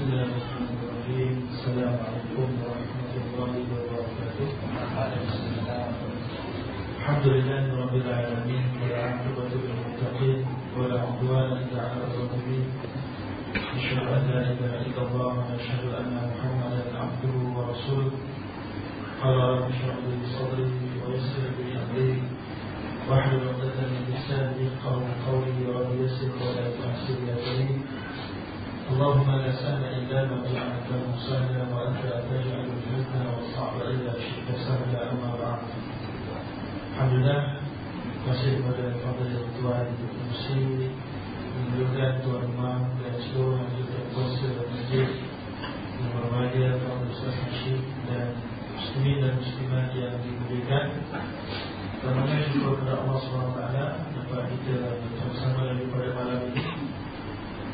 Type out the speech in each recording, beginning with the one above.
بسم الله الرحمن الرحيم السلام عليكم ورحمة الله وبركاته الحمد لله رب العالمين والعاقبة للمتقين ولا عدوان إلا على أشهد أن لا إله إلا الله وأشهد أن محمدا عبده ورسوله قال رب اشرح لي ويسر لي أمري واحلل عقدة من لساني قول قولي رب ولا تحسن يا اللهم لا سهل إلا ما جعلت له سهلا وأنت لا تجعل الفتنة والصعب إلا شئت سهلا أما بعد. الحمد لله وسيدنا الفضل الطوال المسلم من لغات والمام لا يشكر ان يتقبل سر من المرواجيه فضل الشيخ الشيخ للمسلمين المسلمات يا ابي فنحن نشكر الله سبحانه وتعالى kepada kita dan bersama-sama pada malam ini.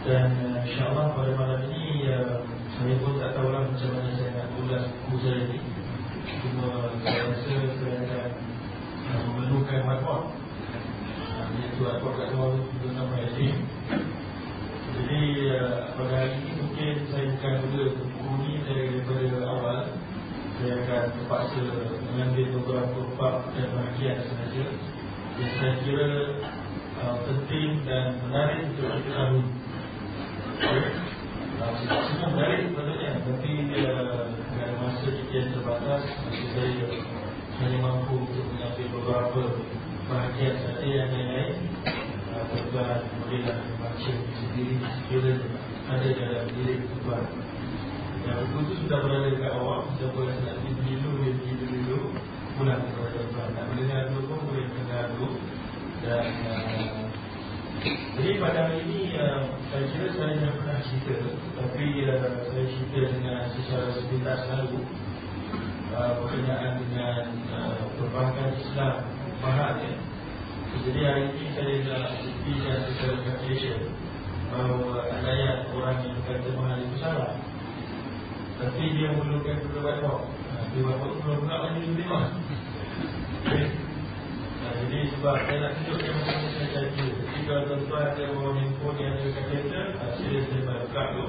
Dan uh, insyaAllah pada malam ini uh, Saya pun tak tahu lah macam mana saya nak buku saya ini. Cuma saya rasa saya akan uh, memerlukan uh, Iaitu makhluk kat luar itu nama Yazim Jadi uh, pada hari ini mungkin saya bukan mula buku ini daripada awal. Saya akan terpaksa mengambil beberapa bab dan bahagian sahaja yang saya kira uh, penting dan menarik untuk kita tahu. Uh, semua menarik sebenarnya tapi dengan masa kita yang terbatas maka saya hanya mampu untuk mengambil beberapa bahagian sahaja yang lain-lain. Uh, tuan bolehlah sendiri sekiranya ada dalam diri tuan yang buku itu sudah berada dekat awak. Siapa yang nak pergi dulu Dia pergi dulu. Pulang kepada tuan Nak mendengar dulu pun boleh dengar dulu. Dan uh, Jadi pada hari ini uh, Saya kira saya dah pernah cerita. Tapi uh, saya cerita dengan Secara sepintas lalu uh, Berkenaan dengan Perbankan Islam Mahat ya. Jadi hari ini saya nak buktikan secara calculation Bahawa ayat orang yang kata mahal itu salah. Tapi dia memerlukan dua bapak Dua bapak tu belum nak lagi Jadi sebab saya nak tunjukkan macam mana saya jadi Kalau tuan-tuan ada orang handphone yang ada kat kereta Sila saya buka dulu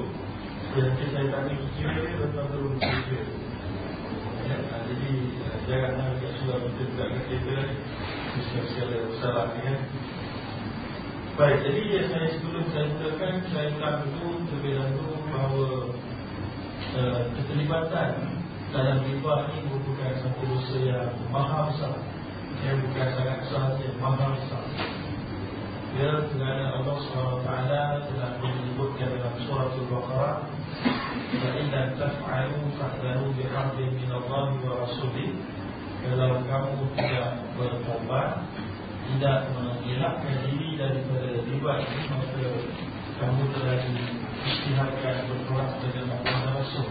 Dan nanti saya tanya kira dia Tuan-tuan turun kira. Ya, Jadi janganlah kat suara kita buka kat kereta Segala salah kan Baik, jadi ya, saya sebelum saya mulakan Saya ulang dulu terlebih dahulu bahawa uh, keterlibatan dalam riba ini merupakan satu dosa yang maha besar. Yang bukan sangat besar saja, maha besar ya, kerana Allah SWT telah menyebutkan dalam surah Al-Baqarah فَإِنَّا تَفْعَلُوا فَأْذَنُوا بِحَرْبٍ مِنَ اللَّهِ وَرَسُولِهِ Kalau kamu tidak bertobat Tidak mengelakkan diri daripada riba ini Maka kamu telah diisytiharkan berperang dengan Allah Rasul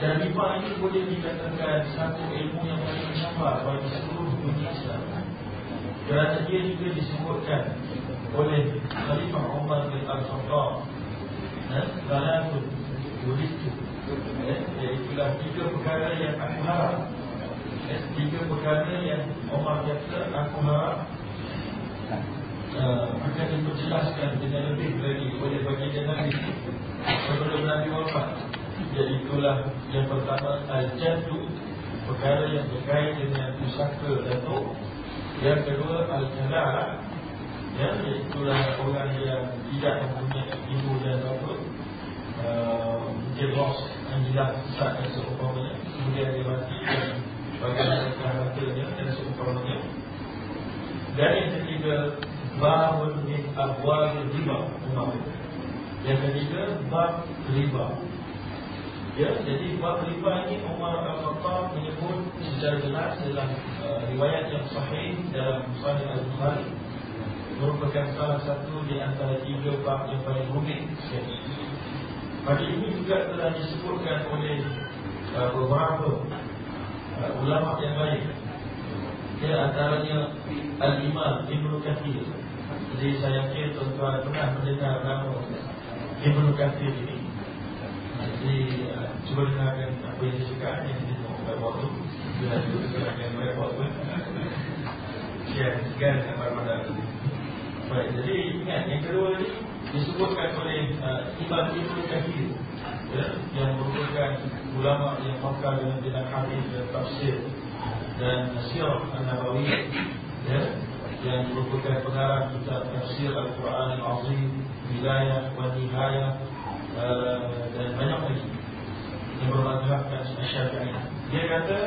dan riba ini boleh dikatakan satu ilmu yang paling mencabar bagi seluruh dunia Islam kerana dia juga disebutkan oleh Khalifah Umar bin Al-Khattab Zalatul Yulistu Iaitulah tiga perkara yang aku harap Tiga perkara yang Umar kata aku harap uh, akan diperjelaskan dengan lebih lagi oleh baginda Nabi sebelum Nabi wafat. Jadi itulah yang pertama al-jaddu perkara yang berkait dengan pusaka datuk. Yang kedua al-jalala ya itulah orang yang tidak mempunyai ibu dan bapa. Uh, dia lost anjilah saat dan seumpamanya Kemudian dia mati dan bagaimana hartanya dan seumpamanya Dan yang ketiga babun min abwal riba. Yang ketiga bab riba. Ya, jadi bab riba ini Umar Al-Khattab menyebut secara jelas dalam uh, riwayat yang sahih dalam Sahih Al-Bukhari merupakan salah satu di antara tiga bab yang paling rumit. Hari ini juga telah disebutkan oleh uh, beberapa uh, ulama yang lain. Ya, antaranya Al-Imam Ibn Kathir Jadi saya yakin tuan-tuan pernah mendengar nama Ibn Kathir ini Jadi uh, cuba dengarkan apa yang saya cakap Yang saya tengok pada waktu Bila saya dengarkan pada waktu Ya, sekian pada pada Baik, jadi ingat yang kedua ni disebutkan oleh uh, Imam Ibn Kathir ya, yang merupakan ulama yang pakar dengan bidang hadis dan tafsir dan sirah an-nabawi ya, yang merupakan pengarang kitab tafsir Al-Quran Al-Azim Bidayah wa Nihayah dan banyak lagi yang bermadhabkan Syafi'i dia kata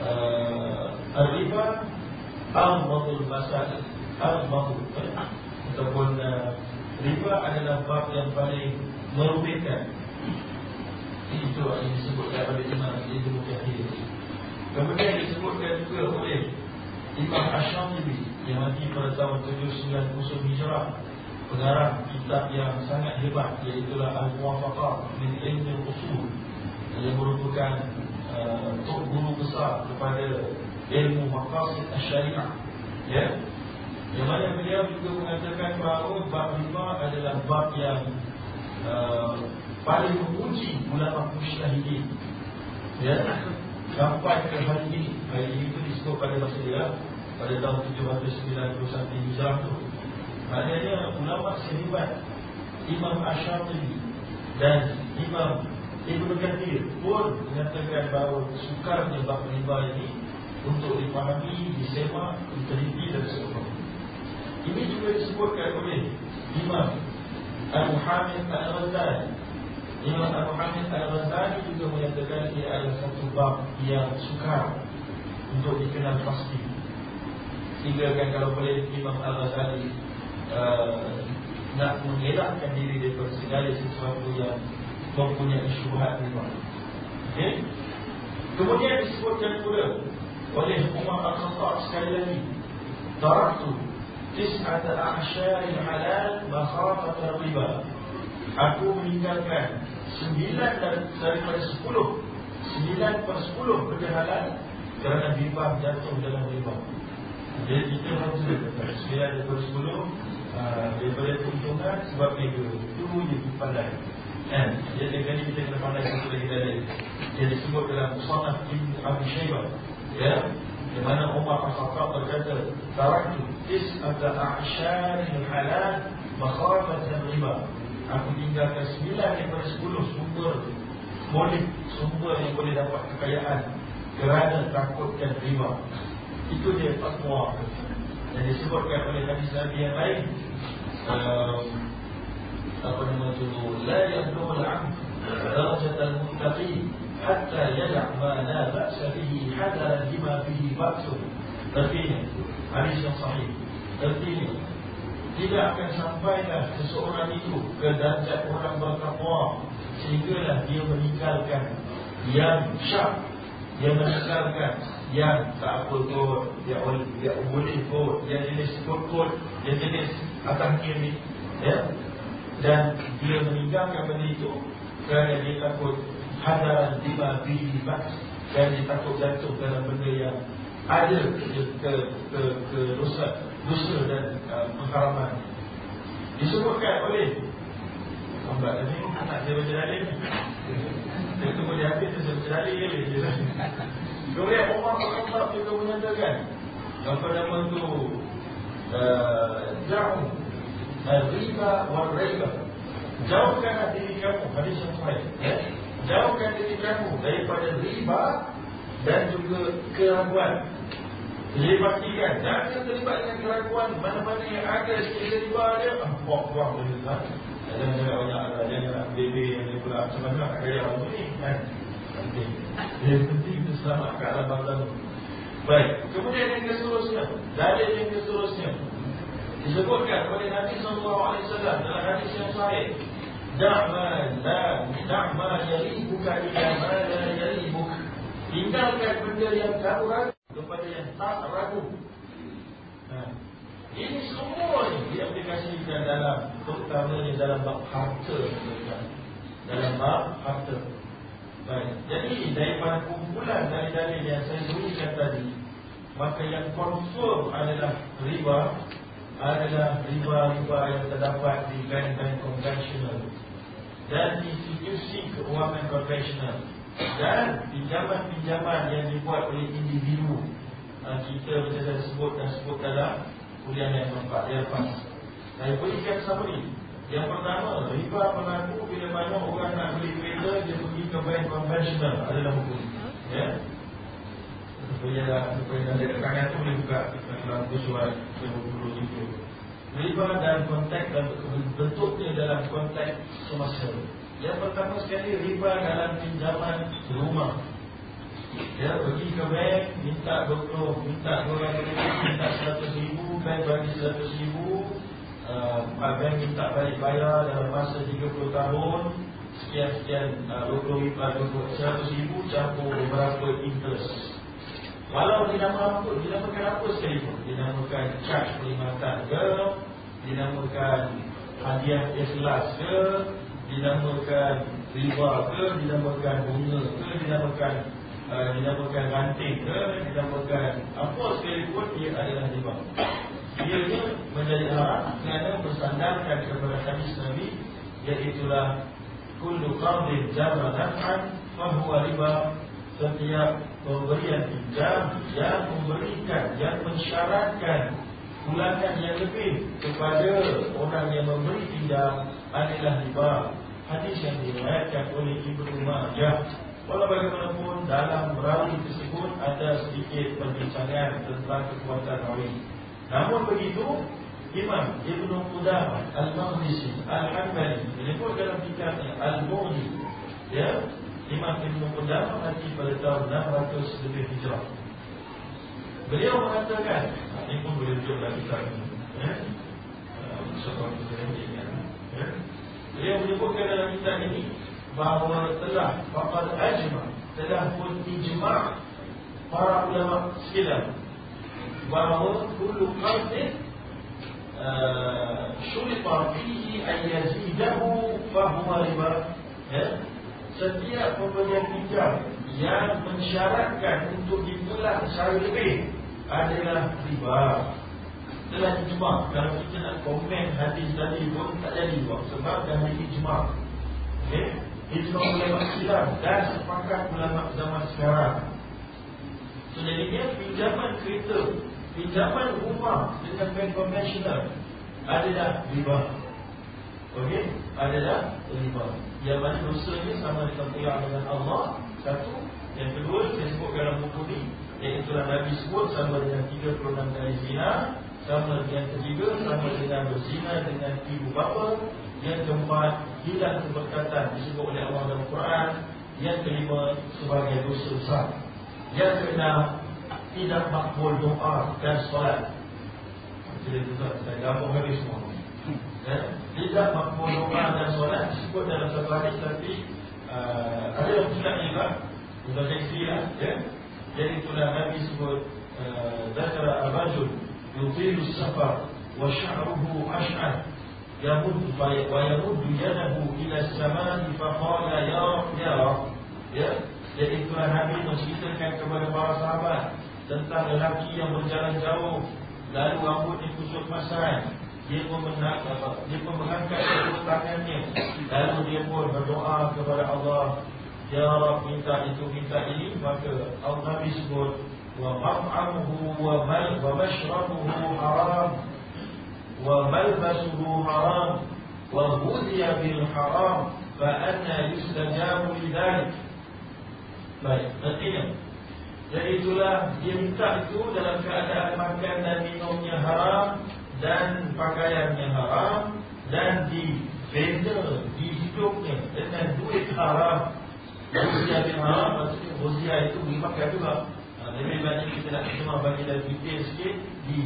uh, Al-Riba Al-Madul Masalah Al-Madul ataupun uh, riba adalah bab yang paling merugikan. Itu yang disebutkan oleh Imam Ibn Kathir. Kemudian disebutkan juga oleh Imam Ash-Shamibi yang mati pada tahun 790 Hijrah. Pengarang kitab yang sangat hebat iaitu Al-Muwafaqah min Ilmi Usul yang merupakan uh, guru besar kepada ilmu maqasid syariah ya yang mana beliau juga mengatakan bahawa bab lima adalah bab yang uh, paling menguji ulama musyahidin. Ya, sampai ke hari ini, hari itu disebut pada masa dia pada tahun 791 Hijrah itu. Maknanya ulama sehebat Imam Ash-Shatibi dan Imam Ibn Kathir pun mengatakan bahawa sukarnya bab lima ini untuk dipahami, disemak, diteliti dan sebagainya. Ini juga disebutkan oleh Imam Al-Muhammad Al-Ghazali Imam Al-Muhammad Al-Ghazali juga menyatakan ia adalah satu bab yang sukar untuk dikenal pasti Sehingga kan kalau boleh Imam Al-Ghazali uh, nak mengelakkan diri daripada segala sesuatu yang mempunyai syubhat ni okay? kemudian disebutkan pula oleh Umar Al-Khattab sekali lagi taraktu tis'at al-ahsyari halal masyarakat riba. Aku meninggalkan sembilan daripada sepuluh sembilan per sepuluh berjalan kerana riba jatuh dalam riba. Jadi kita harus sembilan daripada sepuluh uh, Daripada keuntungan sebab itu Itu yang dipandai kan? Jadi kali kita kena pandai satu lagi dari Jadi sebut dalam Musanaf Ibn Abi Shaybah Ya? Di mana Umar Al-Khattab berkata Taraktu tis'ata a'syaril halal Makhafatan riba. Aku tinggalkan sembilan daripada sepuluh sumber Boleh sumber yang boleh dapat kekayaan Kerana takutkan riba. Itu dia fatwa dan disebutkan oleh hadis Nabi yang lain uh, um, apa nama itu la yablul am darjat al muttaqi hatta yalak ma la ba'sa bihi hatta lima bihi ba'su tertinya hadis yang sahih. Tertinya tidak akan sampailah seseorang itu ke darjat orang bertakwa sehinggalah dia meninggalkan yang syak dia meninggalkan Yang tak apa kot Dia, dia boleh kot Dia jenis kot Dia jenis atas kiri Ya. Dan dia meninggalkan benda itu Kerana dia takut hadaran lima baks dan ditakut jatuh dalam benda yang ada ke ke ke, ke dosa dosa dan uh, pengharaman. Disebutkan oleh Amba tadi nak dia baca dalil dia tunggu dia habis dia baca dalil dia kemudian Umar Al-Khattab juga menyatakan. Apa nama tu uh, jauh. Riba wal riba jauhkan diri kamu hadis yang baik ya? Jauhkan diri kamu daripada riba dan juga keraguan. Jadi pastikan jangan terlibat dengan keraguan. Mana-mana yang ada sekiranya riba dia empok buang boleh Jangan jangan banyak ada jangan bebe yang dia pula. Macam mana nak kaya orang ni? Kan? Yang penting itu selamat kat alam bangsa Baik, kemudian yang seterusnya Dalil yang seterusnya Disebutkan oleh Nabi SAW dalam hadis yang sahih. Da'ma la Da'ma yaribuka ila ma la yaribuk Tinggalkan benda yang kamu ragu Kepada yang tak ragu. Ha. Ini semua Diaplikasikan dalam Terutamanya dalam bab harta Dalam bab harta. Baik. Jadi daripada kumpulan dari-dari yang saya berikan tadi Maka yang confirm adalah riba Adalah riba-riba yang terdapat di bank-bank konvensional dan institusi keuangan konvensional dan pinjaman-pinjaman yang dibuat oleh individu. Uh, kita macam saya sebut dan sebut dalam kuliah yang keempat lepas saya berikan summary Yang pertama, riba berlaku bila mana orang nak beli kereta dia pergi ke bank konvensional adalah hukum. Ya. Supaya supaya ada kekangan tu boleh buka dalam surat 20 itu. Riba dalam konteks dan bentuknya dalam konteks semasa. Yang pertama sekali riba dalam pinjaman rumah. Ya, pergi ke bank, minta 20, minta 200 minta 100 ribu, bank bagi 100 ribu, uh, bank minta balik bayar dalam masa 30 tahun, sekian-sekian uh, 20 ribu, 100 ribu, campur beberapa interest. Walau dinamakan dinamakan apa sekalipun, dinamakan charge perkhidmatan ke, dinamakan hadiah ikhlas ke, dinamakan riba ke, dinamakan bunga ke, dinamakan dinamakan ranting ke, dinamakan apa sekalipun ia adalah riba. Ia menjadi haram kerana bersandarkan kepada hadis Nabi iaitulah kullu qardin jarra naf'an fa huwa riba. Setiap pemberian pinjam yang memberikan yang mensyaratkan pulangan yang lebih kepada orang yang memberi pinjam adalah riba hadis yang diriwayatkan oleh Ibnu Majah Walau bagaimanapun dalam rawi tersebut ada sedikit perbincangan tentang kekuatan rawi. Namun begitu, Imam Ibn Qudamah Al-Maqdisi Al-Hanbali menyebut dalam kitabnya Al-Mughni ya, Imam Ibn Qudamah mati pada tahun 600 lebih hijrah. Beliau mengatakan, ini pun boleh tunjuk dalam kitab ini. Ya. ya. Beliau menyebutkan dalam kitab ini bahawa telah faqad ajma telah pun ijma' para ulama sekalian. Bahawa kullu qardin uh, syulita fihi an yazidahu fa huwa riba. Ya? Setiap pemberian pinjam yang mensyaratkan untuk dipulang secara lebih adalah riba. Telah ijma' kalau kita nak komen hadis tadi pun tak jadi sebab dah ijma' okay? Ijma ulama Islam dan sepakat ulama zaman sekarang. So, pinjaman kereta, pinjaman rumah dengan bank konvensional adalah riba. Okey, adalah riba. Yang mana dosanya sama dengan pulang dengan Allah. Satu, yang kedua saya sebut dalam buku ni, iaitu Nabi sebut sama dengan 36 kali zina, sama dengan ketiga, sama dengan berzina dengan ibu bapa, yang keempat, hilang keberkatan disebut oleh Allah dalam Quran. Yang kelima, sebagai dosa besar. Yang keenam, tidak makbul doa dan solat. Jadi juga saya gabung habis semua. Ya? Tidak makbul doa dan solat disebut dalam satu hadis tapi uh, ada yang tidak juga. Sudah seksi lah. Ya? Jadi itulah Nabi sebut Zakara uh, al-Rajul Yutilu safar Wa sya'ruhu ash'ad يمد ويمد يده إلى السماء فقال يا رب يا رب ya jadi Tuhan Nabi menceritakan kepada para sahabat tentang lelaki yang berjalan jauh lalu rambutnya kusut masai dia pun mengangkat dia pun mengangkat kedua tangannya lalu dia pun berdoa kepada Allah ya Rabb minta itu minta ini maka Allah Nabi sebut wa maf'amuhu wa mal wa mashrabuhu haram وملبسه حرام وغذي بالحرام فأنا يستجاب لذلك Baik, artinya Jadi itulah dia minta itu dalam keadaan makan dan minumnya haram Dan pakaiannya haram Dan di benda, di hidupnya dengan duit haram Usia bin haram, maksudnya usia itu boleh makan juga Lebih banyak kita nak cuma bagi dalam detail sikit Di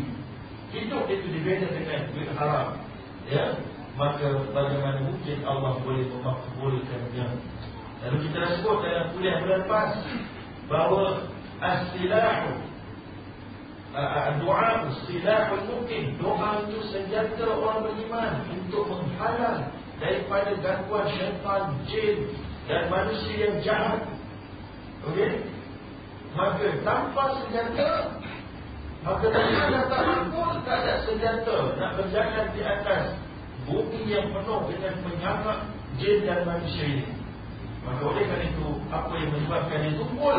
hidup itu dibeda dengan duit haram. Ya? Maka bagaimana mungkin Allah boleh memakbulkannya lalu kita dah sebut dalam kuliah bulan lepas bahawa as-silahu doa silah mungkin doa itu senjata orang beriman untuk menghalang daripada gangguan syaitan jin dan manusia yang jahat. Okey? Maka tanpa senjata Maka dia tak mampu tak ada senjata nak berjalan di atas bumi yang penuh dengan penyakit jin dan manusia ini. Maka oleh kerana itu, apa yang menyebabkan dia tumpul?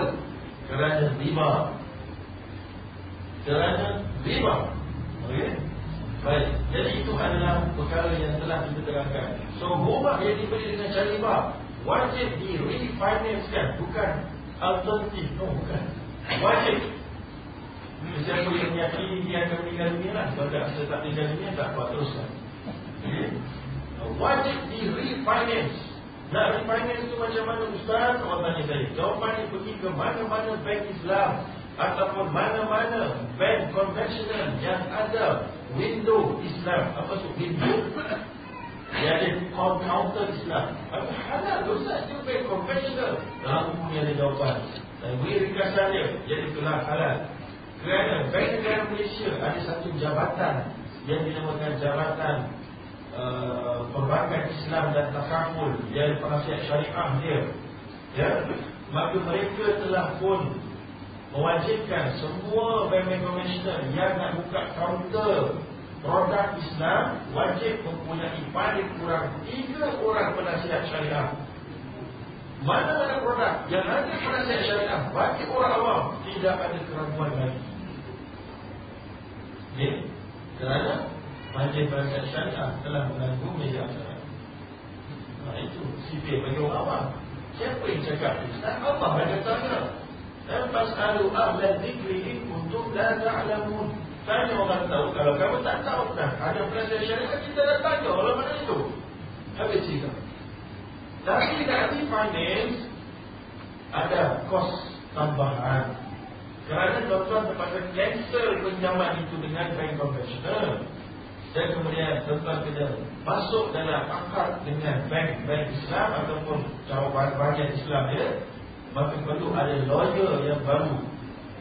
Kerana riba. Kerana riba. Okay? Baik, jadi itu adalah perkara yang telah kita terangkan. So, rumah yang dibeli dengan cara riba wajib di refinancekan, bukan alternatif. No, bukan. Wajib. Siapa yang meyakini dia akan meninggal dunia lah. Kalau tak, saya tak meninggal dunia, tak buat teruskan. Okay. Wajib di refinance. Nak refinance itu macam mana Ustaz? Orang tanya saya. Jawapannya pergi ke mana-mana bank Islam ataupun mana-mana bank konvensional yang ada window Islam. Apa tu window? Dia ada counter Islam. Apa halal Ustaz? Dia bank konvensional. Dalam buku ni ada jawapan. Dan beri ringkasan dia. Jadi itulah halal. Kerana Bank Negara Malaysia ada satu jabatan yang dinamakan Jabatan uh, Perbankan Islam dan Takaful yang penasihat syariah dia. Ya, maka mereka telah pun mewajibkan semua bank-bank konvensional yang nak buka kaunter produk Islam wajib mempunyai paling kurang tiga orang penasihat syariah. Mana-mana produk yang ada penasihat syariah bagi orang awam tidak ada keraguan lagi Okay. Kerana Majlis Bahasa Syariah telah mengganggu media syariah. Nah itu sipil bagi orang awam. Siapa yang cakap Ustaz? Allah ada tanya. Dan pas'alu ahlan zikri untuk la ta'lamun. Tanya orang tahu. Kalau kamu tak tahu dah ada penasihat syariah, kita dah tanya orang mana itu. Habis cerita. Tapi nanti finance ada kos tambahan kerana tuan-tuan terpaksa cancel pinjaman itu dengan bank konvensional Dan kemudian tuan-tuan kena masuk dalam akad dengan bank-bank Islam Ataupun cawapan bahagian Islam dia Maka perlu ada lawyer yang baru.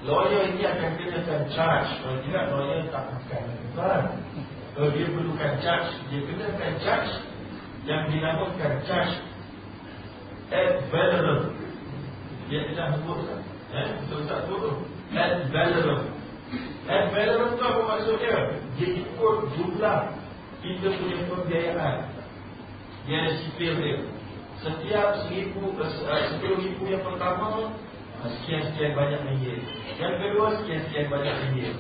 Lawyer ini akan kenakan charge. Kalau tidak lawyer tak akan tuan Kalau dia perlukan charge Dia kenakan charge Yang dinamakan charge Ad valorem Dia tidak sebut kan Eh, betul tak tu? Ad valorem. Ad valorem tu apa maksudnya? Dia ikut jumlah kita punya pembiayaan. Ada sipil dia. Setiap seribu, uh, sepuluh ribu yang pertama, uh, sekian-sekian banyak ringgit. Yang kedua, sekian-sekian banyak ringgit.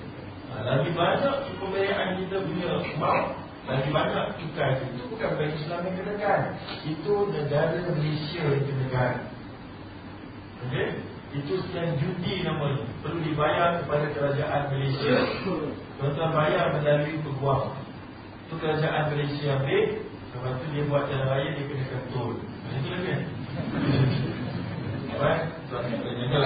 Uh, lagi banyak pembiayaan kita punya amount, lagi banyak tukar itu bukan bagi Islam yang kenakan. Itu negara Malaysia yang kenakan. Okey? Itu sekian judi namanya Perlu dibayar kepada kerajaan Malaysia. Tuan-tuan bayar melalui peguam. Itu kerajaan Malaysia ambil Lepas tu dia buat jalan raya Dia kena kantor Macam tu kan? Alright? Tuan-tuan jaga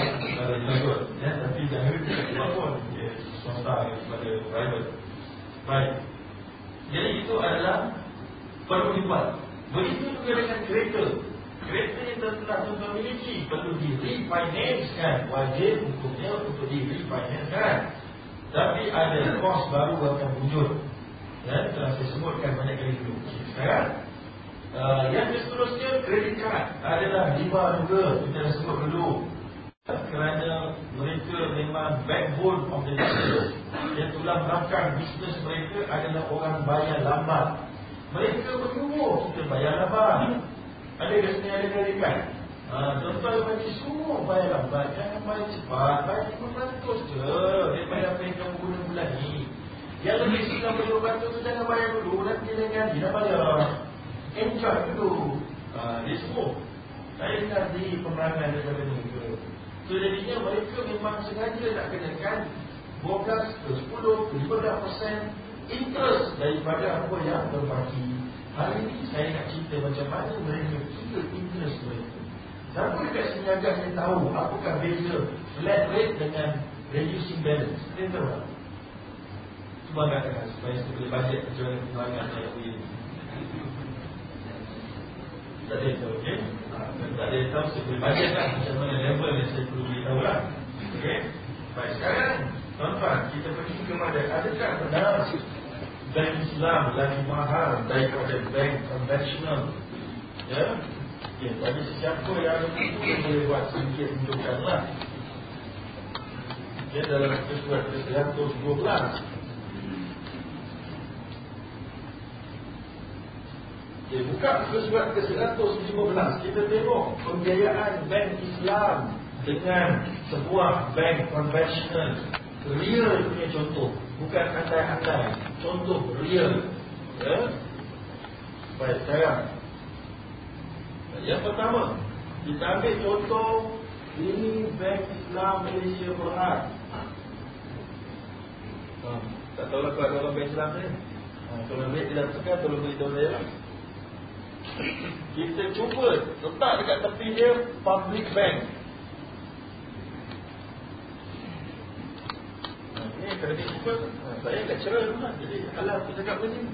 ya, Tapi jangan lupa Buat pun. Dia swasta kepada private. Baik. Jadi itu adalah Perlu dibuat. Begitu juga dengan kereta kereta yang telah tuan miliki perlu di refinance kan wajib hukumnya untuk di refinance kan tapi ada kos baru akan wujud. Ya telah saya sebutkan banyak kali dulu. Sekarang uh, yang seterusnya kredit card. Adalah riba juga kita dah sebut dulu. Kerana mereka memang backbone of the business. Yang tulang belakang bisnes mereka adalah orang bayar lambat. Mereka menunggu kita bayar lambat ada ke sini ada kalikan? Ha, tuan-tuan bagi semua bayar lambat Jangan bayar cepat. Bayar RM500 je. Daripada apa yang kamu guna bulan ni. Yang lebih RM90 tu jangan bayar dulu. Nanti dia ganti dah bayar. Enjoy dulu. Ha, Dia semua. Saya dengar di pemerangan daripada mereka So jadinya mereka memang sengaja nak kenakan 12 ke 10 ke 15% interest daripada apa yang berbagi Hari ini saya nak cerita macam mana mereka kira interest mereka. Siapa dekat sini agak saya tahu apakah beza flat rate dengan reducing balance. Kita tahu tak? Cuba katakan supaya saya boleh bajet mana kembangan saya ini. Tak ada tahu, okey? Ha, tak ada tahu, saya boleh bajet lah macam mana level yang saya perlu beritahu lah. Okey? Baik, sekarang, tuan-tuan, kita pergi kepada adakah benar bank Islam lagi mahal daripada bank konvensional. Ya, ya bagi siapa yang itu boleh buat sedikit tunjukkan lah. Ya, dalam kesuat ke-112. Okay, buka kesuat ke-115. Kita tengok pembiayaan bank Islam dengan sebuah bank konvensional. Real punya contoh. Bukan andai-andai Contoh real. Ya? Baik sekarang. Yang pertama Kita ambil contoh Ini Bank Islam Malaysia Berhad. Ha, Tak tahu lah kalau Bank Islam ni. Ha, Kalau ambil dah tekan Tolong beritahu saya. Lah Kita cuba Letak dekat tepi dia Public Bank saya lecturer dulu lah. Jadi kalau aku cakap macam ni.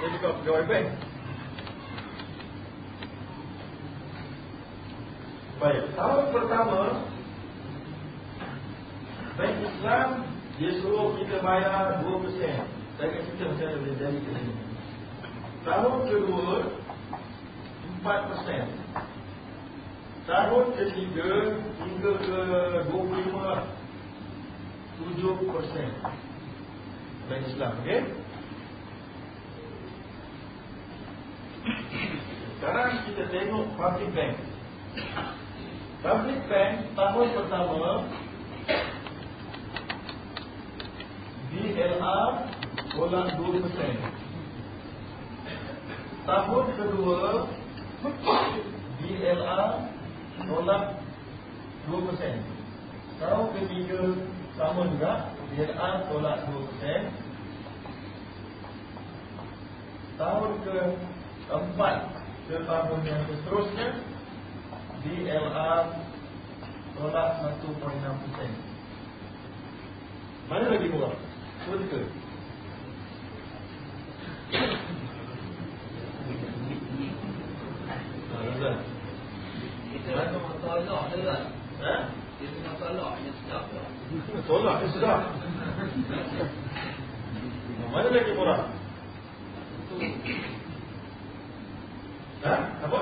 Saya juga pegawai bank. Baik, tahun pertama Bank Islam dia suruh kita bayar 2%. Saya akan cerita macam mana boleh jadi ke sini. Tahun kedua 4%. Tahun ketiga hingga ke 25 7% Bank Islam, okey? Sekarang kita tengok public bank. Public bank tahun pertama DLR tolak 2% Tahun kedua DLR tolak 2% Tahun ketiga sama juga DLR tolak 2% Tahun ke empat ke tahun yang seterusnya DLR tolak 1.6% Mana lagi murah? Betul ke? Kita rasa masalah dia kan? Ha? Dia tengah tolak yang sedap lah. Tolak yang sedap. Mana lagi murah? Ha? Apa?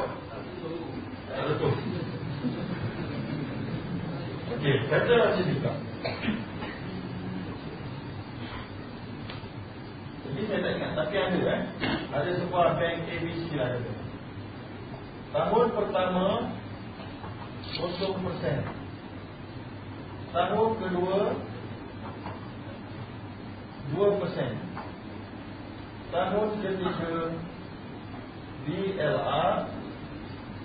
Tak betul. Okey, kata macam ni tak? Jadi saya tak ingat, tapi ada eh. Ada sebuah bank ABC lah ada. Tahun pertama 0% Tahun kedua 2% Tahun ketiga BLR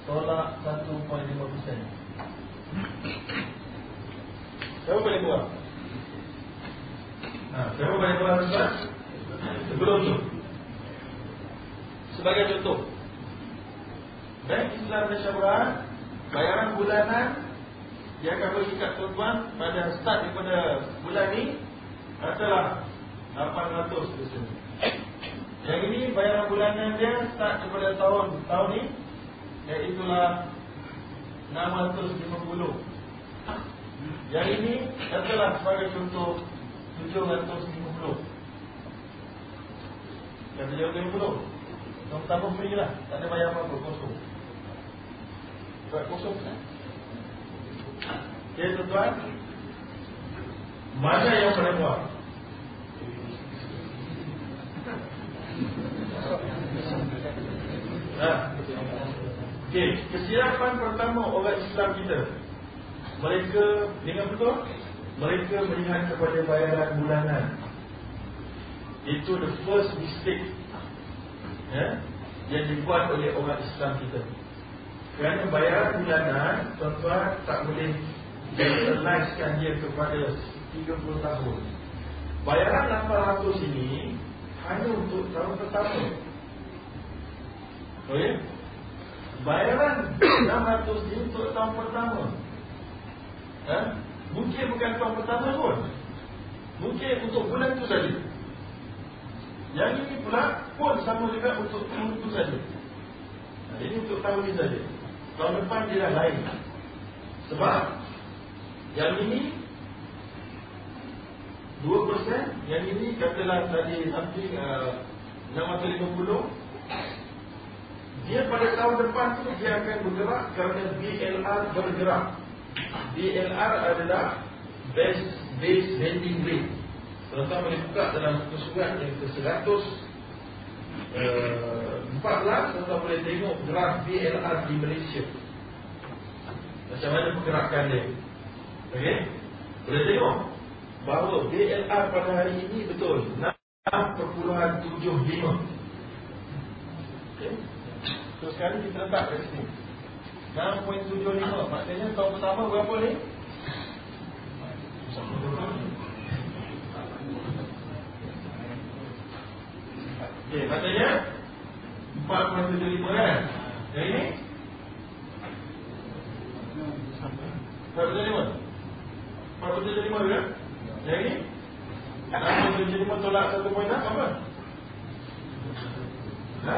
Tolak 1.5% Siapa boleh buat? Ha, siapa boleh buat Ustaz? Sebelum tu Sebagai contoh Bank Islam Malaysia Berhad Bayaran bulanan dia akan berikat tuan pada start daripada bulan ni katalah 800 biasanya. Yang ini bayaran bulanan dia start daripada tahun tahun ni iaitulah 650. Yang ini katalah sebagai contoh 750. Dan 750. Kamu tambah free lah. Tak ada bayar apa-apa. Kosong. Buat kosong kan? Ya tuan Mana yang paling kuat Okay. Kesilapan pertama orang Islam kita. Mereka Dengan betul? Mereka melihat kepada bayaran bulanan. Itu the first mistake ya, Yang dibuat oleh orang Islam kita. Kerana bayaran bulanan Tuan-tuan tak boleh Generalizekan dia kepada 30 tahun. Bayaran 800 ini Hanya untuk tahun pertama. Oh ya Bayaran 600 ini untuk tahun pertama. Ha? Mungkin bukan tahun pertama pun. Mungkin untuk bulan itu saja. Yang ini pula pun sama juga untuk tahun itu saja. Ini untuk tahun ini saja. Tahun depan dia dah lain. Sebab Yang ini 2% Yang ini katalah tadi Something uh, 650 Dia pada tahun depan tu Dia akan bergerak Kerana BLR bergerak. BLR adalah Base Base Lending Rate Tuan-tuan boleh buka dalam surat yang ke-100 14 kita boleh tengok graf BLR di Malaysia. Macam mana pergerakan dia. Okey? Boleh tengok? Bahawa BLR pada hari ini betul 6.75 okay. So sekarang kita letak kat sini 6.75 Maknanya tahun pertama berapa ni? Okay, maknanya 4.75 kan? Yang ini? 4.75 4.75 kan? Yang ini? 6.75 tolak 1.6 apa? Ha?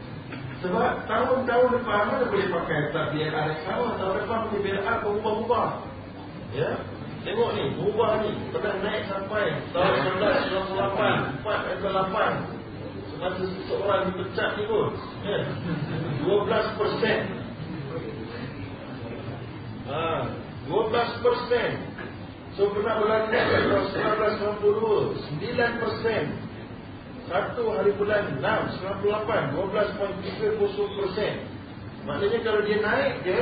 Sebab tahun-tahun depan mana boleh pakai tak biar ada sama Tahun depan boleh ada berubah-ubah Ya? Tengok ni, berubah ni. Pernah naik sampai tahun 1998 4 atau 8 Semasa seseorang dipecat ni pun. Ya. 12 persen. Ha, 12 persen. So pernah berlaku tahun 1992 9 persen Satu hari bulan 6 98 12.30 persen. Maknanya kalau dia naik je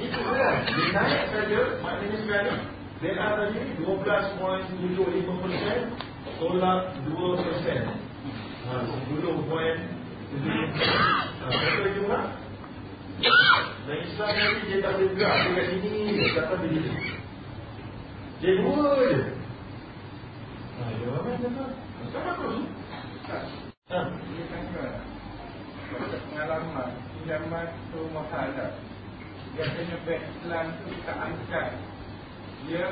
Itu kan Dia naik saja Maknanya sekarang BA tadi 12.75 persen Tolak 2 persen. Ha, 10 poin lagi murah Dan Islam ni dia tak boleh gerak Dia kat sini Dia kata dia gitu Dia dua je. Ha, dia tu. Tak bagus Dia kata, pada pengalaman, pinjaman rumah sahaja. Biasanya bank Islam tu kita angkat. Dia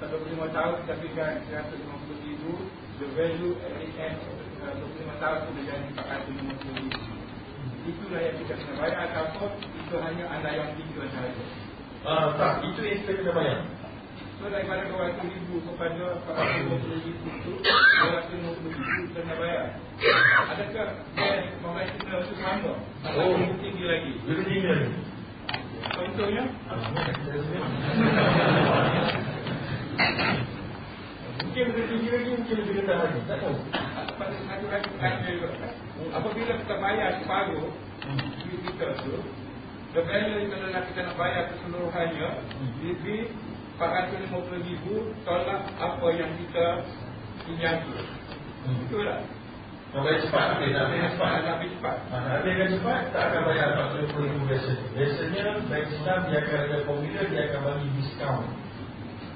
25 tahun tapi 150 ribu. The value at the end of 25 tahun tu dia jadi 450 ribu. Itulah yang kita kena bayar ataupun itu hanya anda yang tinggal sahaja. Ah, tak, itu yang kita kena bayar So daripada 200 ribu kepada 450 ribu tu 250 ribu kena bayar. Adakah bank memastikan itu sama? Atau Oh. lebih tinggi lagi? Lebih tinggi lagi. Contohnya? Mungkin lebih tinggi lagi, mungkin lebih rendah lagi. Tak tahu. Pada satu lagi tanda juga. Apabila kita bayar separuh duit kita tu The value yang kita nak kita nak bayar keseluruhannya Lebih 450 ribu tolak apa yang kita pinjam tu Betul tak? Bayar cepat, okey, nak bayar cepat. Lebih cepat. Ha, Nak bayar cepat, tak akan bayar 40 ribu biasa Biasanya, bank Islam dia akan ada formula, dia akan bagi diskaun.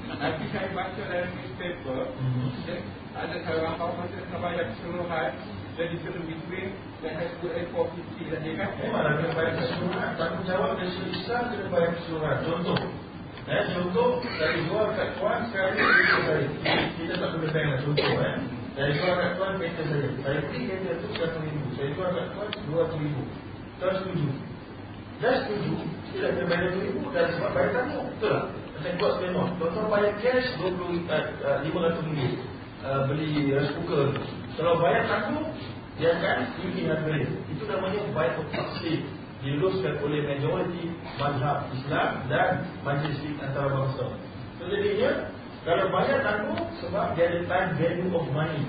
Nanti saya baca dalam newspaper Mhm. dia- Ada seorang saya kena bayar keseluruhan Jadi kena between Dan saya sebut A450 tadi kan Memang nak kena bayar keseluruhan? Tanggungjawab dari Islam kena bayar keseluruhan. Contoh eh, Contoh Dari luar kat tuan ni kereta saya Kita tak perlu bank lah Contoh eh. Dari luar kat tuan kereta saya. Saya beli kereta tu 100 ribu. Saya jual kat tuan 200 ribu. Tuan setuju? Dah setuju Kita dah bayar 200 ribu. Dan sebab bayar tanggung Betul tak? Macam buat on. Tuan-tuan bayar cash 20, uh, uh, 500 ringgit. Uh, Beli rice cooker. Kalau bayar tanggung dia akan tinggi harga dia. Itu namanya bayar taksir. Diluluskan oleh majoriti mazhab Islam dan majlis antarabangsa. So jadinya kalau bayar tanggung sebab dia ada time value of money.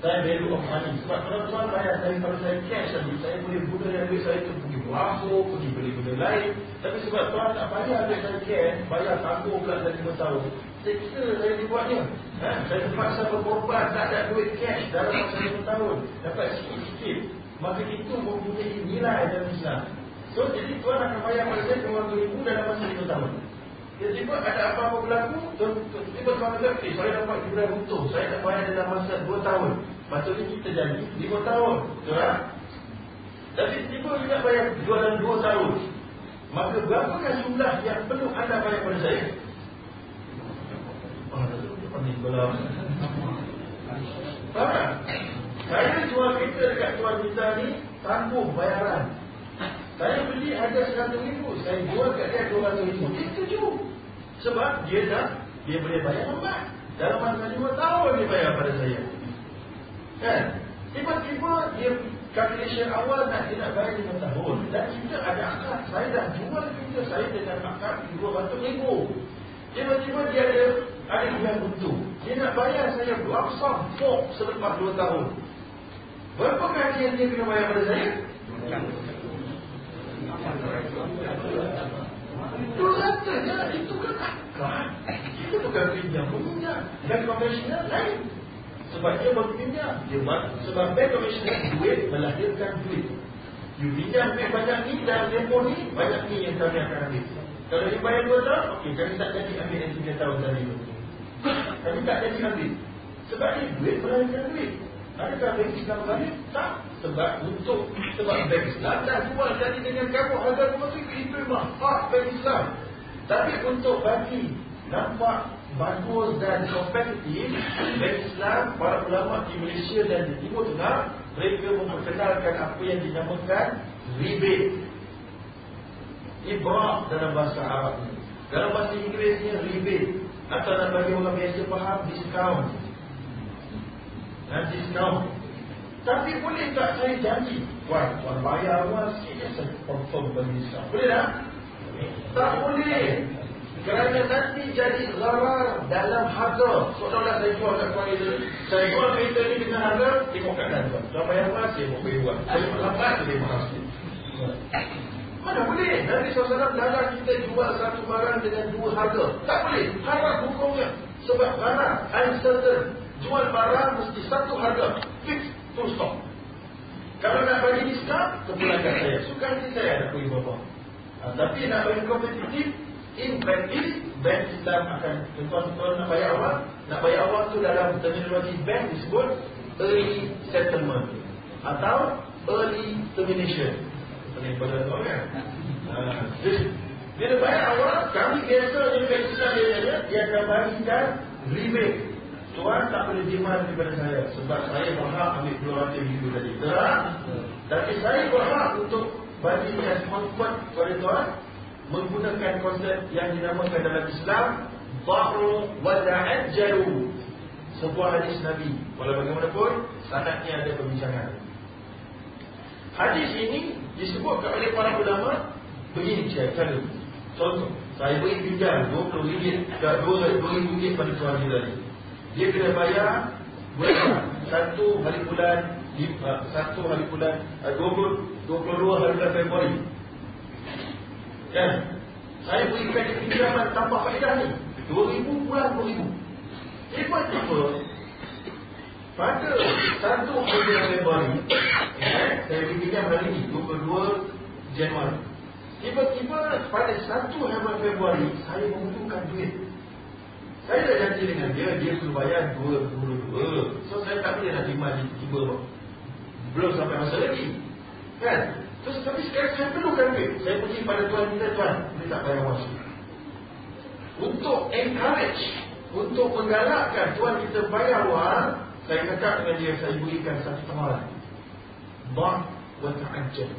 Time value of money. Sebab kalau tuan bayar daripada saya cash tadi, saya boleh guna yang duit saya tu pergi berasuk, pergi beli benda lain. Tapi sebab tuan tak bayar duit saya cash, bayar tanggung pula dari 5 tahun. Saya kira saya dibuatnya. Ha? Saya terpaksa berkorban, tak ada duit cash dalam masa 5 tahun. Dapat sikit-sikit. Maka itu mempunyai nilai dalam Islam. So, jadi tuan akan bayar pada saya 200 ribu dalam masa 5 tahun. Tiba-tiba ada apa-apa berlaku, tiba-tiba tuan kata, eh, saya dapat hiburan untung. Saya tak bayar dalam masa 2 tahun. Maksudnya kita jadi 5 tahun. Betul tak? Tapi tiba juga bayar dua dalam 2 tahun. Maka berapakah jumlah yang perlu anda bayar pada saya? Ah, itu pandai sebelah. Faham tak? Saya jual kereta dekat tuan kita ni tangguh bayaran. Saya beli harga 100 ribu. Saya jual kat dia 200 ribu. Dia setuju. Sebab dia dah Dia boleh bayar lambat. Dalam masa lima tahun dia bayar pada saya. Kan? Tiba-tiba dia calculation awal nak dia nak bayar lima tahun. Dan kita ada akad. Saya dah jual kereta saya dengan akad RM200,000. Tiba-tiba dia ada ada yang untung. Dia nak bayar saya langsung fork selepas dua tahun. Berapa kali dia kena bayar pada saya? Itu katanya itu kan akad. Itu bukan pinjam meminjam. Dan konvensional lain. Sebab dia bagi pinjam. Dia sebab bank konvensional duit melahirkan duit. You pinjam duit banyak ni dan tempoh ni banyak ni yang kami akan ambil. Kalau dia bayar dua tahun, okey, kami tak jadi ambil yang tiga tahun tadi tu. Kami tak jadi ambil. Sebab ni duit melahirkan duit. Adakah bank Islam balik? Tak. Sebab untuk sebab bank Islam dah jual tadi dengan kamu harga tu itu memang hak bank Islam. Tapi untuk bagi nampak bagus dan kompetitif, bank Islam, para ulama di Malaysia dan di Timur Tengah, mereka memperkenalkan apa yang dinamakan rebate. Ibrah dalam bahasa Arab ini. Dalam bahasa Inggerisnya rebate. Atau nak bagi orang biasa faham, discount dan diskaun. Tapi boleh tak saya janji? Tuan, tuan bayar awal sikit saya confirm bagi diskaun. Boleh tak? Tak boleh. Kerana nanti jadi zarar dalam harga. Seolah-olah saya jual kat tuan itu. Saya jual kereta ni dengan harga, tengok kat dalam tuan. Tuan bayar awal, saya mau bayar awal. Saya lambat, saya mahal sikit. Mana boleh? Nabi SAW dalam kita jual satu barang dengan dua harga. Tak boleh. Harap hukumnya. Sebab barang uncertain jual barang mesti satu harga. Fix full stop. Kalau nak bagi diskon kepulangkan saya. Suka hati saya nak bagi berapa ha, tapi nak bagi kompetitif in practice bank Islam akan tuan-tuan nak bayar awal nak bayar awal tu dalam terminologi bank disebut early settlement. Atau early termination. Paling pada tu kan? Ha, bila bayar awal kami biasa di bank Islam dia, dia akan bagikan rebate Tuan tak boleh demand kepada saya. Sebab saya berhak ambil keluar ribu tadi. Terang Tapi saya berhak untuk bagi as comfort kepada Tuan Menggunakan konsep yang dinamakan dalam Islam Bahru wada'ad jaru Sebuah hadis Nabi. Walau bagaimanapun Sanatnya ada perbincangan. Hadis ini disebutkan oleh para ulama Begini saya kata. Contoh Saya beri pinjam 20 ringgit 2 ringgit pada Tuan tadi dia kena bayar bulan satu hari bulan satu hari bulan uh, dua puluh hari bulan Februari. Kan? Saya berikan dia pinjaman tanpa faedah ni. Dua ribu bulan dua ribu. Tiba-tiba pada satu hari bulan Februari eh, saya beri pinjam hari puluh dua Januari. Tiba-tiba pada satu hari bulan Februari saya membutuhkan duit saya dah janji dengan dia, dia perlu bayar dua puluh dua. So saya tak boleh nak terima tiba-tiba Belum sampai masa lagi Kan? Terus tapi sekarang saya perlukan duit Saya pergi pada tuan kita, tuan Dia tak bayar wang Untuk encourage Untuk menggalakkan tuan kita bayar wang Saya cakap dengan dia, saya berikan satu temalan Bang, buat ta'ajal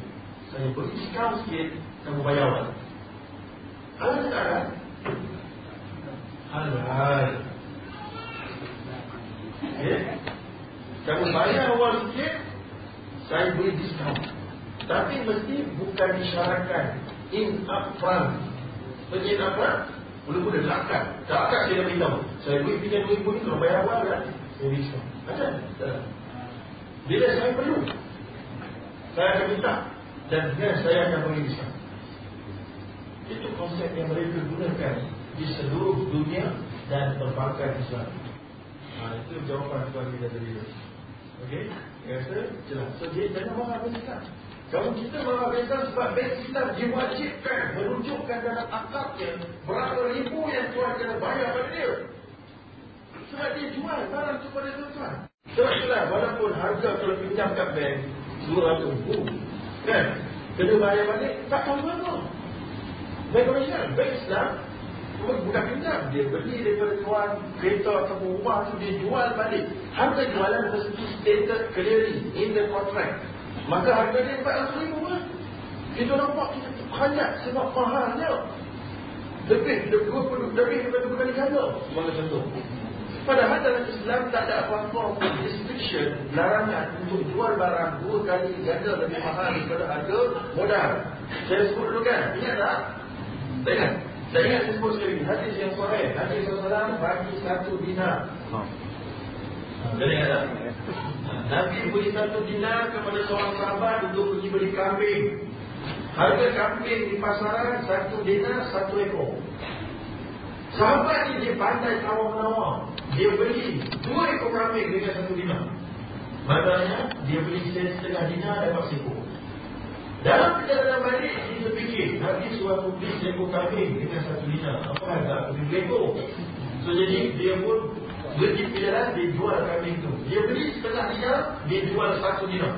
Saya beri discount sikit Kamu bayar wang Ada tak kan? Halal. Okay. Kamu bayar awal sikit, saya beri diskaun. Tapi mesti bukan disyaratkan in upfront. Pergi in upfront, mula-mula lakat. Tak akan saya beritahu. Saya beri pinjam RM2,000 ni, kalau bayar awal kan, saya beri diskaun. Macam Bila saya perlu, saya akan minta. Dan dengan saya akan beri diskaun. Itu konsep yang mereka gunakan di seluruh dunia dan perbankan Islam. Ha, itu jawapan tuan kita tadi. Okey, rasa jelas. So dia jangan marah besar. Kalau kita marah besar sebab bank Islam diwajibkan menunjukkan dalam akadnya berapa ribu yang tuan kena bayar pada dia. Sebab dia jual barang tu pada tuan. Sebab itulah walaupun harga kalau pinjam kat bank 200 ribu kan kena bayar balik tak tahu apa. Bank Malaysia, Bank Islam bukan pinjam. Dia beli daripada tuan kereta atau rumah tu dia jual balik. Harga jualan mesti stated clearly in the contract. Maka harga dia 400 ribu lah. Kita nampak kita terperanjat sebab mahalnya. Lebih lebih lebih daripada dua kali ganda sebagai contoh? Padahal dalam Islam tak ada apa-apa restriction larangan untuk jual barang dua kali ganda lebih mahal daripada harga modal. Saya sebut dulu kan ingat tak tak? Ingat saya ingat sebut sekali hadis yang sahih hadis Rasulullah bagi satu dinar jadi kata Nabi beri satu dinar kepada seorang sahabat untuk pergi beli kambing Harga kambing di pasaran satu dinar satu ekor. Sahabat ni dia pandai tawar menawar. Dia beli dua ekor kambing dengan satu dinar. Maknanya dia beli setengah dinar dapat sekor. Dalam perjalanan balik dia terfikir Nabi suatu beli sekor kambing dengan satu dinar. Apa harga? Beli ekor. So jadi dia pun berhenti perjalanan dia jual kambing tu. Dia beli setengah dinar, dia jual satu dinar.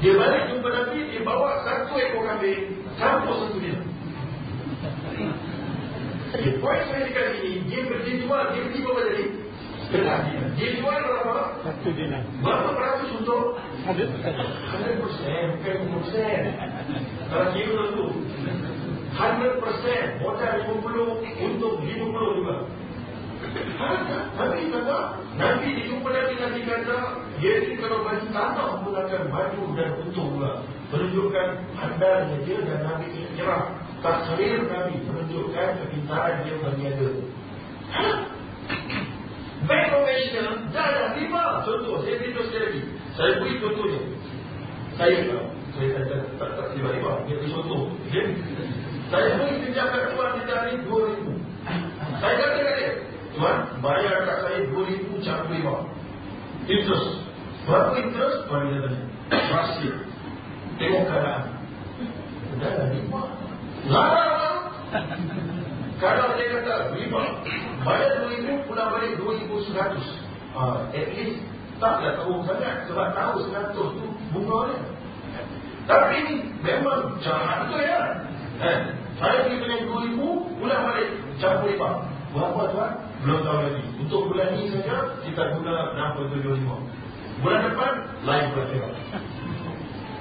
Dia balik jumpa Nabi, dia bawa satu ekor kambing, campur satu. Jadi, poin saya dekat sini, dia beli jual, dia beli berapa jadi? Setengah dia. Jual berapa? Satu dinar. Berapa peratus untuk? Ada. 100%, bukan 50%. Kalau kira tu. 100% modal 50 untuk 50 juga. Nabi kata, Nabi dijumpa Nabi Nabi kata, ni kalau bagi tanah pun akan maju dan untung juga. Menunjukkan andalnya dia dan Nabi ikhtirah. Takhir Nabi menunjukkan kepintaran dia berniaga. Bank conventional dah ada lima contoh. Saya beritahu sekali lagi. Saya beri contohnya. Saya kalau saya tak tak tak, tak tiba-tiba dia beri contoh. Okay? Saya beri pinjamkan tuan di hari 2000. Saya kata kat dia, Tuan, bayar kat saya 2000 campur lima. Interest. Berapa interest? Tuan dia tanya. Rahsia. Tengok keadaan. Dah dah lima. Larang Kalau dia kata lima, bayar 2000 pulang balik 2100. Uh, at least taklah tahu sangat sebab tahu 100 tu bunga dia. Tapi ini memang jahat tu ya. Eh, saya pergi dengan 2000 pulang balik campur lima. Berapa tuan? Belum tahu lagi. Untuk bulan ini saja kita guna 6.75. Bulan depan lain berbeza.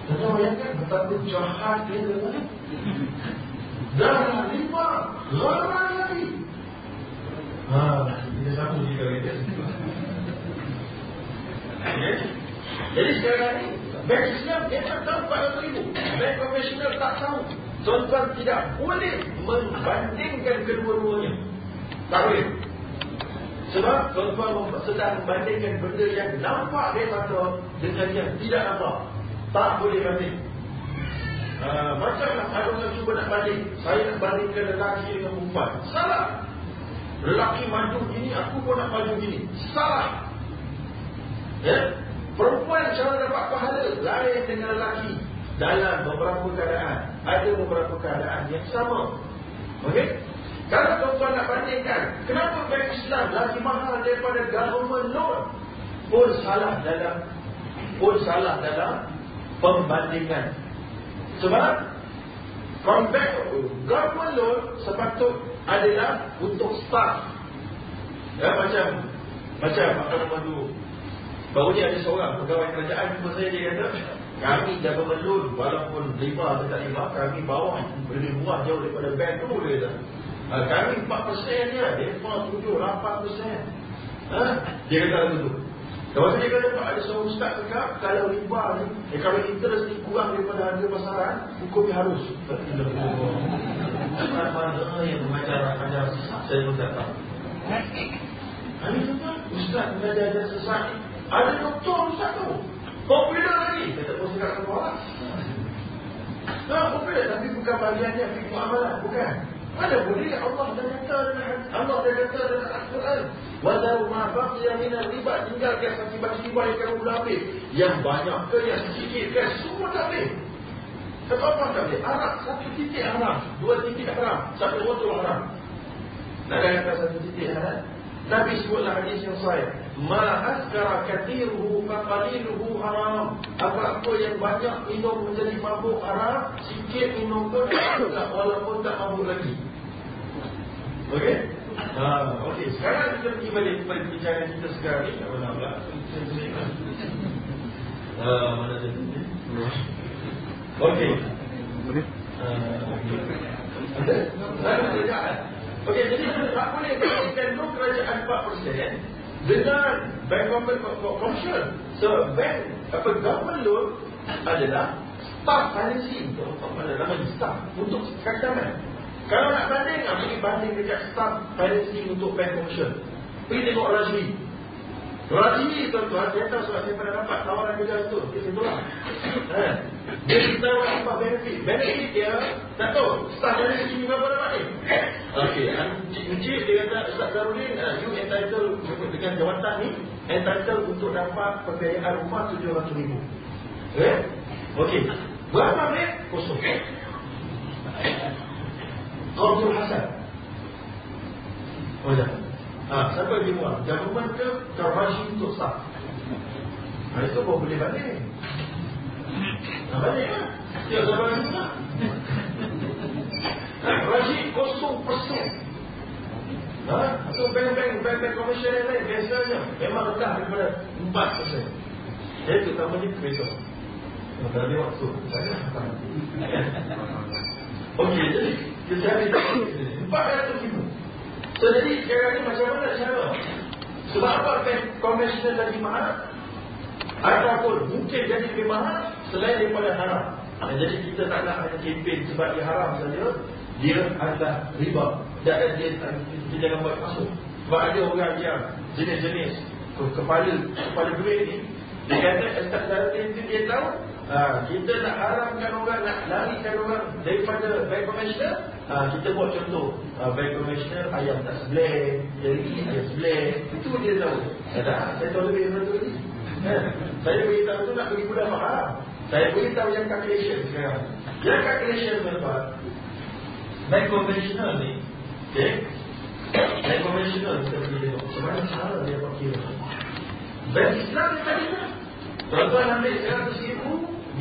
Tanda bayangkan betapa jahat dia dengan Dah lima Larang lagi. Haa Kita sambung jika kita. Jadi sekarang ni Bank Islam dia tak tahu 400 ribu Bank konvensional tak tahu. Tuan-tuan tidak boleh Membandingkan kedua-duanya. Tak boleh. Sebab tuan-tuan sedang membandingkan benda yang nampak dia kata Dengan yang tidak nampak. Tak boleh banding Uh, macamlah ada orang cuba nak banding Saya nak bandingkan lelaki dengan perempuan. Salah. Lelaki maju gini, aku pun nak maju gini. Salah. Ya? Perempuan cara dapat pahala Lain dengan lelaki. Dalam beberapa keadaan. Ada beberapa keadaan yang sama. Okey? Kalau tuan-tuan nak bandingkan Kenapa bank Islam lagi mahal daripada government loan? Pun salah dalam Pun salah dalam Pembandingan sebab Compact Government loan Sepatut adalah Untuk staff. Ya macam Macam Apa nama dulu Baru ni ada seorang Pegawai kerajaan Jumpa saya dia kata Kami government loan Walaupun lima atau tak lima Kami bawah Lebih murah jauh daripada bank tu Dia kata. Ha, Kami 4% je Dia 5, 7, 8% ha? Dia kata begitu kalau dia kata ada seorang ustaz cakap kalau riba ni, eh, kalau interest ni kurang daripada harga pasaran, hukumnya harus. Mana yang mengajar ajar saya pun tak tahu. Ada juga ustaz mengajar ajar sesat ni. Ada doktor ustaz tu. Popular lagi. Saya tak boleh cakap apa lah. Nah, popular tapi bukan bagian dia fikir amalan, bukan. Mana boleh Allah dah kata Allah dah kata dengan Al-Quran. Walau ma baqiya min riba tinggalkan satu riba yang kamu ambil. Yang banyak ke yang sedikit ke semua tak boleh. Satu apa tak boleh? Arab satu titik haram, dua titik haram, satu botol haram. Nak kata satu titik haram. Nabi sebutlah hadis yang sahih. Ma askara kathiruhu fa qaliluhu haram. Apa-apa yang banyak minum menjadi mabuk haram, sikit minum pun tak walaupun tak mabuk lagi. Okey? Ha, okey. Sekarang kita pergi balik kepada bicara kita sekarang ni. Apa nama pula? Ha, mana tadi? Okey. Okey. Lalu kerajaan. Okey, jadi tak boleh bandingkan loan kerajaan 4% dengan bank government commercial. So, bank apa government loan adalah staff financing apa nama staff untuk kacaman. Kalau nak banding, nak pergi banding dekat staff financing untuk bank commercial. Pergi tengok Rajli. Rajli tuan-tuan, saya tahu sebab saya pernah dapat tawaran kerja itu. Dia saya tolak. Eh, Dia beritahu apa benefit. Benefit dia, tak tahu, staff financing berapa dapat ni? Okey, Encik dia kata, Ustaz Zarudin, uh, you entitled dengan jawatan ni, entitled untuk dapat pembiayaan rumah RM700,000. Eh? Okey. Berapa ni? Kosong. Abdul Hasan. Oh ya. Ha, siapa yang buat? Government ke Karashi untuk sah? Ha, itu pun boleh banding. Ha, banding lah. Tiap zaman juga. Ha, Rashid kosong persen. Ha, atau bank-bank, bank-bank komersial yang lain biasanya memang rendah daripada empat persen. Itu namanya kereta. Tak ada waktu. Tak ada. Okey, jadi cari empat ratus ribu. So, jadi sekarang ni macam mana cara? Sebab apa bank konvensional lagi mahal? Ataupun mungkin jadi lebih mahal selain daripada haram. Dan jadi kita tak nak hanya kempen sebab dia haram saja. Dia adalah riba. Dan dia, dia jangan buat masuk. Sebab ada orang yang jenis-jenis kepala kepala duit ni. Dia kata, Ustaz Zaratin tu dia tahu Ha, kita nak haramkan orang, nak larikan orang daripada bank konvensional, ha, kita buat contoh. Ha, bank konvensional, ayam tak sebelah, jadi ayam sebelah. Itu dia tahu. Ada, saya tahu lebih daripada itu. Ha, saya beritahu tu nak bagi mudah faham. Saya beritahu yang calculation sekarang. Yang calculation tuan Bank konvensional ni, okay? Bank konvensional kita pergi tengok. Mana cara dia pakai Bank Islam ni tadi lah. Tuan-tuan ambil 100 ribu,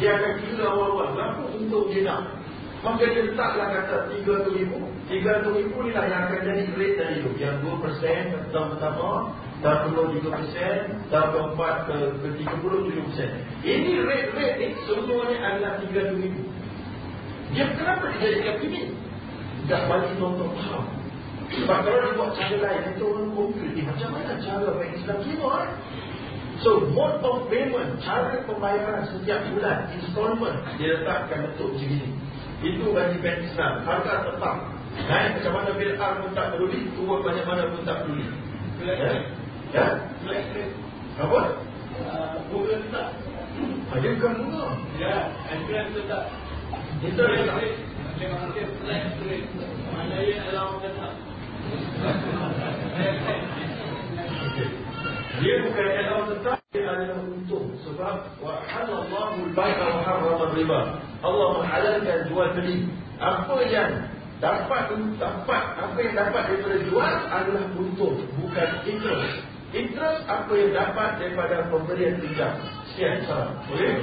dia akan kira awal-awal berapa untung dia nak. Maka dia letaklah kata 300 ribu. 300 ribu ni lah yang akan jadi rate dari itu. Yang 2% tahun pertama, tahun kedua 3%, tahun keempat ke, ke 30, 7%. Ini rate-rate ni semuanya adalah 300 ribu. Dia kenapa dia jadi begini? Tak bagi tuan-tuan faham. Sebab kalau dia buat cara lain, itu orang confuse. Eh, macam mana cara bank Islam kira? Eh? So, mode of payment, cara pembayaran setiap bulan, installment, dia letakkan bentuk macam ini. Itu bagi bank Islam. Harga tetap. Naik macam mana bil R pun tak peduli, turun banyak mana pun tak peduli. Ya? Ya? Apa? Bunga tetap. Ada bukan bunga. Ya, interest tetap. Itu dia tak. Dia flat rate. Mana yang adalah tetap. Dia bukan tetap Dia adalah untung Sebab Wahalallahu al-ba'a wa harrama riba. Allah menghalalkan jual beli. Apa yang dapat dapat Apa yang dapat daripada jual Adalah untung Bukan interest. Interest apa yang dapat daripada pemberian pinjam. Sekian salam. Boleh?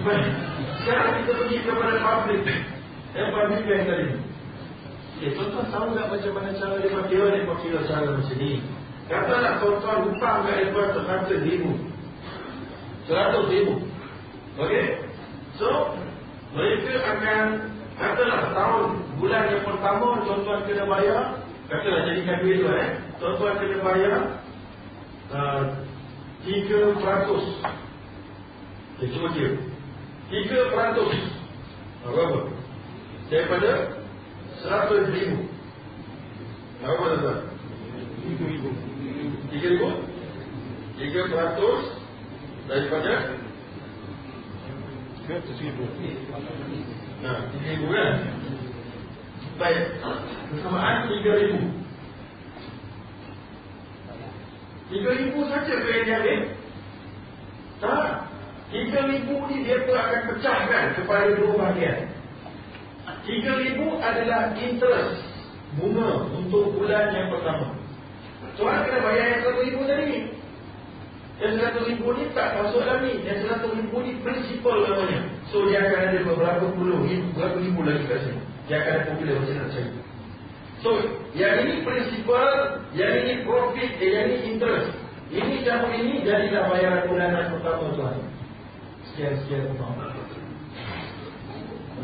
Baik. Sekarang kita pergi kepada public. Yang public yang tadi. Okay, tuan-tuan tahu tak macam mana cara dia pakai Dia? Pakai cara macam ni Katalah tuan-tuan hutang kat mereka seratus ribu. Seratus ribu. Okey? So, mereka akan, katalah tahun, bulan yang pertama tuan-tuan kena bayar, katalah jadikan duit tu eh, tuan-tuan kena bayar uh, tiga peratus. Okay, cuba kira. Tiga peratus. Berapa? Daripada seratus ribu. Berapa tuan-tuan? Tiga ribu Tiga peratus Daripada ribu. Nah, tiga ribu kan? Baik. Kesamaan tiga ribu. Tiga ribu saja ke yang diambil? Tak. Tiga ribu ni dia pun akan pecahkan Kepada dua bahagian. Tiga ribu adalah interest Bunga untuk bulan yang pertama Tuan kena bayar yang satu ribu tadi. Yang satu ribu ni tak masuk dalam ni. Yang satu ribu ni prinsipal namanya. So dia akan ada beberapa puluh, beberapa ribu lagi kat sini. Dia akan ada popular macam nak cari. So, yang ini prinsipal, yang ini profit, eh, yang ini interest. Ini campur ini jadilah bayaran bulanan pertama tuan. Sekian-sekian tuan.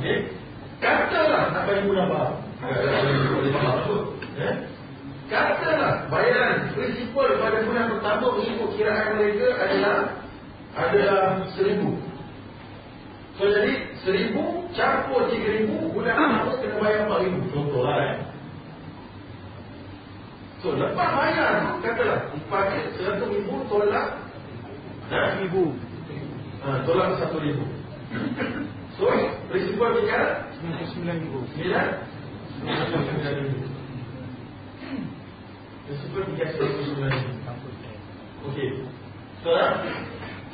Okey? Katalah tak payah mudah faham. Boleh faham apa? Eh? Katalah bayaran prinsipal pada bulan pertama mengikut kiraan mereka adalah adalah seribu. So jadi seribu campur tiga ribu bulan pertama kena bayar empat ribu. Contoh lah eh. So lepas bayar tu katalah pada seratus ribu tolak eh? Ibu. Ha, tolak satu ribu. So prinsipal tinggal Sembilan ribu. sembilan sembilan ribu. Prinsipal tinggal sembilan ribu. Okey. So, dah?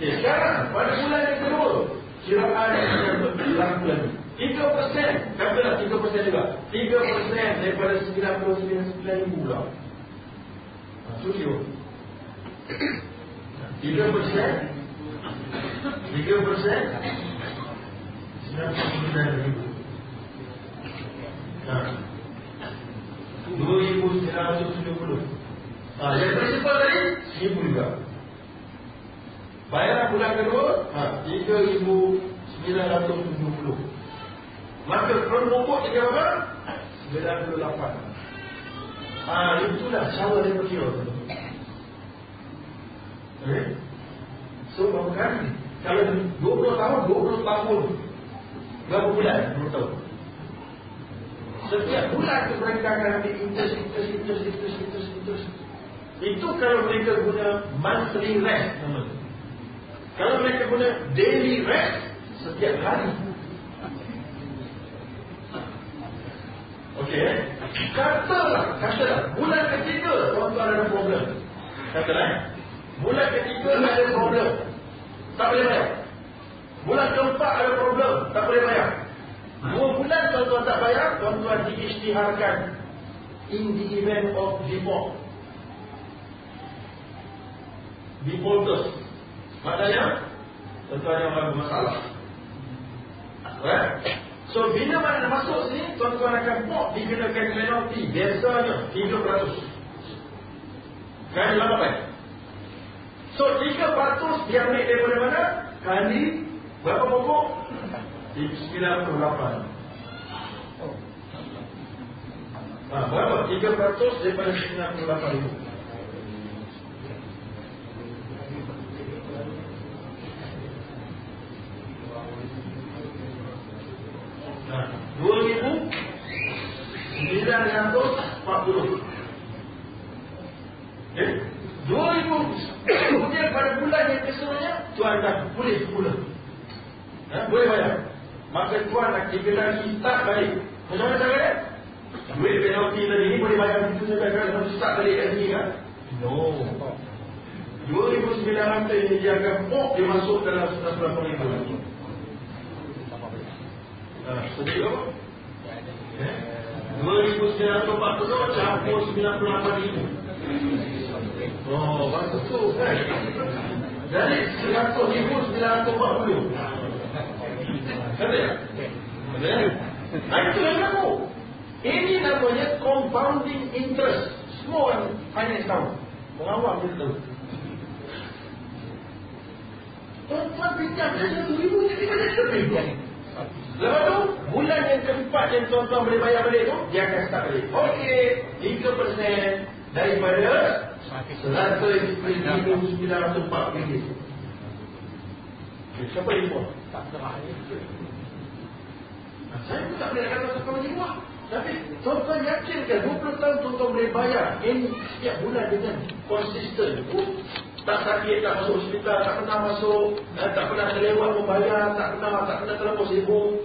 Okey, sekarang pada bulan yang kedua, kiraan yang berlaku lagi. 3% Katalah 3% juga 3% daripada 99 ribu pula Suci 3% 3% 99 ribu ha. 2,970 ha, Yang prinsipal tadi? 1,000 juga. Bayaran bulan kedua? Ha, 3,970 Maka permokok tiga berapa? 98 Ah, itulah cara dia berkira Eh? So, kali? Kalau 20 tahun, 20 tahun. Berapa bulan? 20 tahun Setiap bulan tu mereka akan ambil interest, interest, interest, interest, interest, interest. Itu kalau mereka guna monthly rest nama tu. Kalau mereka guna daily rest setiap hari. Okey. eh? Katalah, katalah bulan ketiga tuan-tuan ada problem. Katalah. eh? Bulan ketiga ada problem. Tak boleh bayar. Bulan keempat ada problem, tak boleh bayar. Dua bulan tuan-tuan tak bayar, tuan-tuan diisytiharkan in the event of default. Defaulters. Maknanya, tuan-tuan yang bermasalah. Right? So, bila mana masuk sini, tuan-tuan akan pok dikenakan penalty. Biasanya, 3%. Kan 8. So, 3% diambil daripada mana? Kali berapa pokok? 98. Ha, berapa? 3% daripada 98 ribu. Ha, 2,940. Eh? 2000 Kemudian pada bulan yang keseluruhnya Tuan dah boleh pula ha? Boleh bayar Maka tuan nak lagi start balik Macam mana dia? Duit penalti tadi ni boleh bayar begitu saja Kalau harus start balik lagi kan? No 2,900 ini dia akan pok Dia masuk dalam 180 ribu lagi ha, Sedih apa? Eh? 2,940 campur 98 ribu Oh, bagus tu kan? Jadi 100 ribu 940 Kata ya? Kata ya? Nah, itu yang Ini namanya compounding interest Semua orang finance tahu Mengawal dia tahu Tuan-tuan pinjam dia satu ribu Jadi banyak lebih Lepas tu Bulan yang keempat yang tuan-tuan boleh bayar balik tu Dia akan start balik Okey 3% Daripada 100,940 Siapa yang buat? Tak terah ni. Saya pun tak boleh kata siapa yang buat. Tapi tuan-tuan yakin kan 20 tahun tuan-tuan boleh bayar Ini setiap bulan dengan konsisten. Tak sakit, tak masuk hospital Tak pernah masuk eh, Tak pernah terlewat membayar Tak pernah tak pernah terlampau sibuk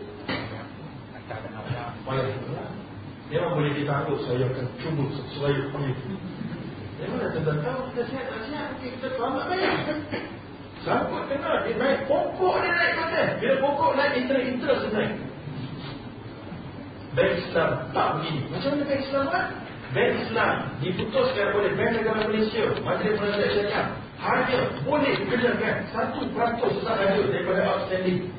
ada Baik Memang boleh kita anggap Saya akan cuba sesuai ini Memang dah tuan tahu Kita sihat tak sihat Kita selamat bayar Sangkut kena Dia naik? Pokok dia naik kata Bila pokok naik Interest-interest dia naik. Bank Islam tak begini. Macam mana Bank Islam kan? Bank Islam diputuskan oleh Bank Negara Malaysia Majlis Penasihat Syariah. Hanya boleh kenakan Satu peratus sahaja daripada outstanding.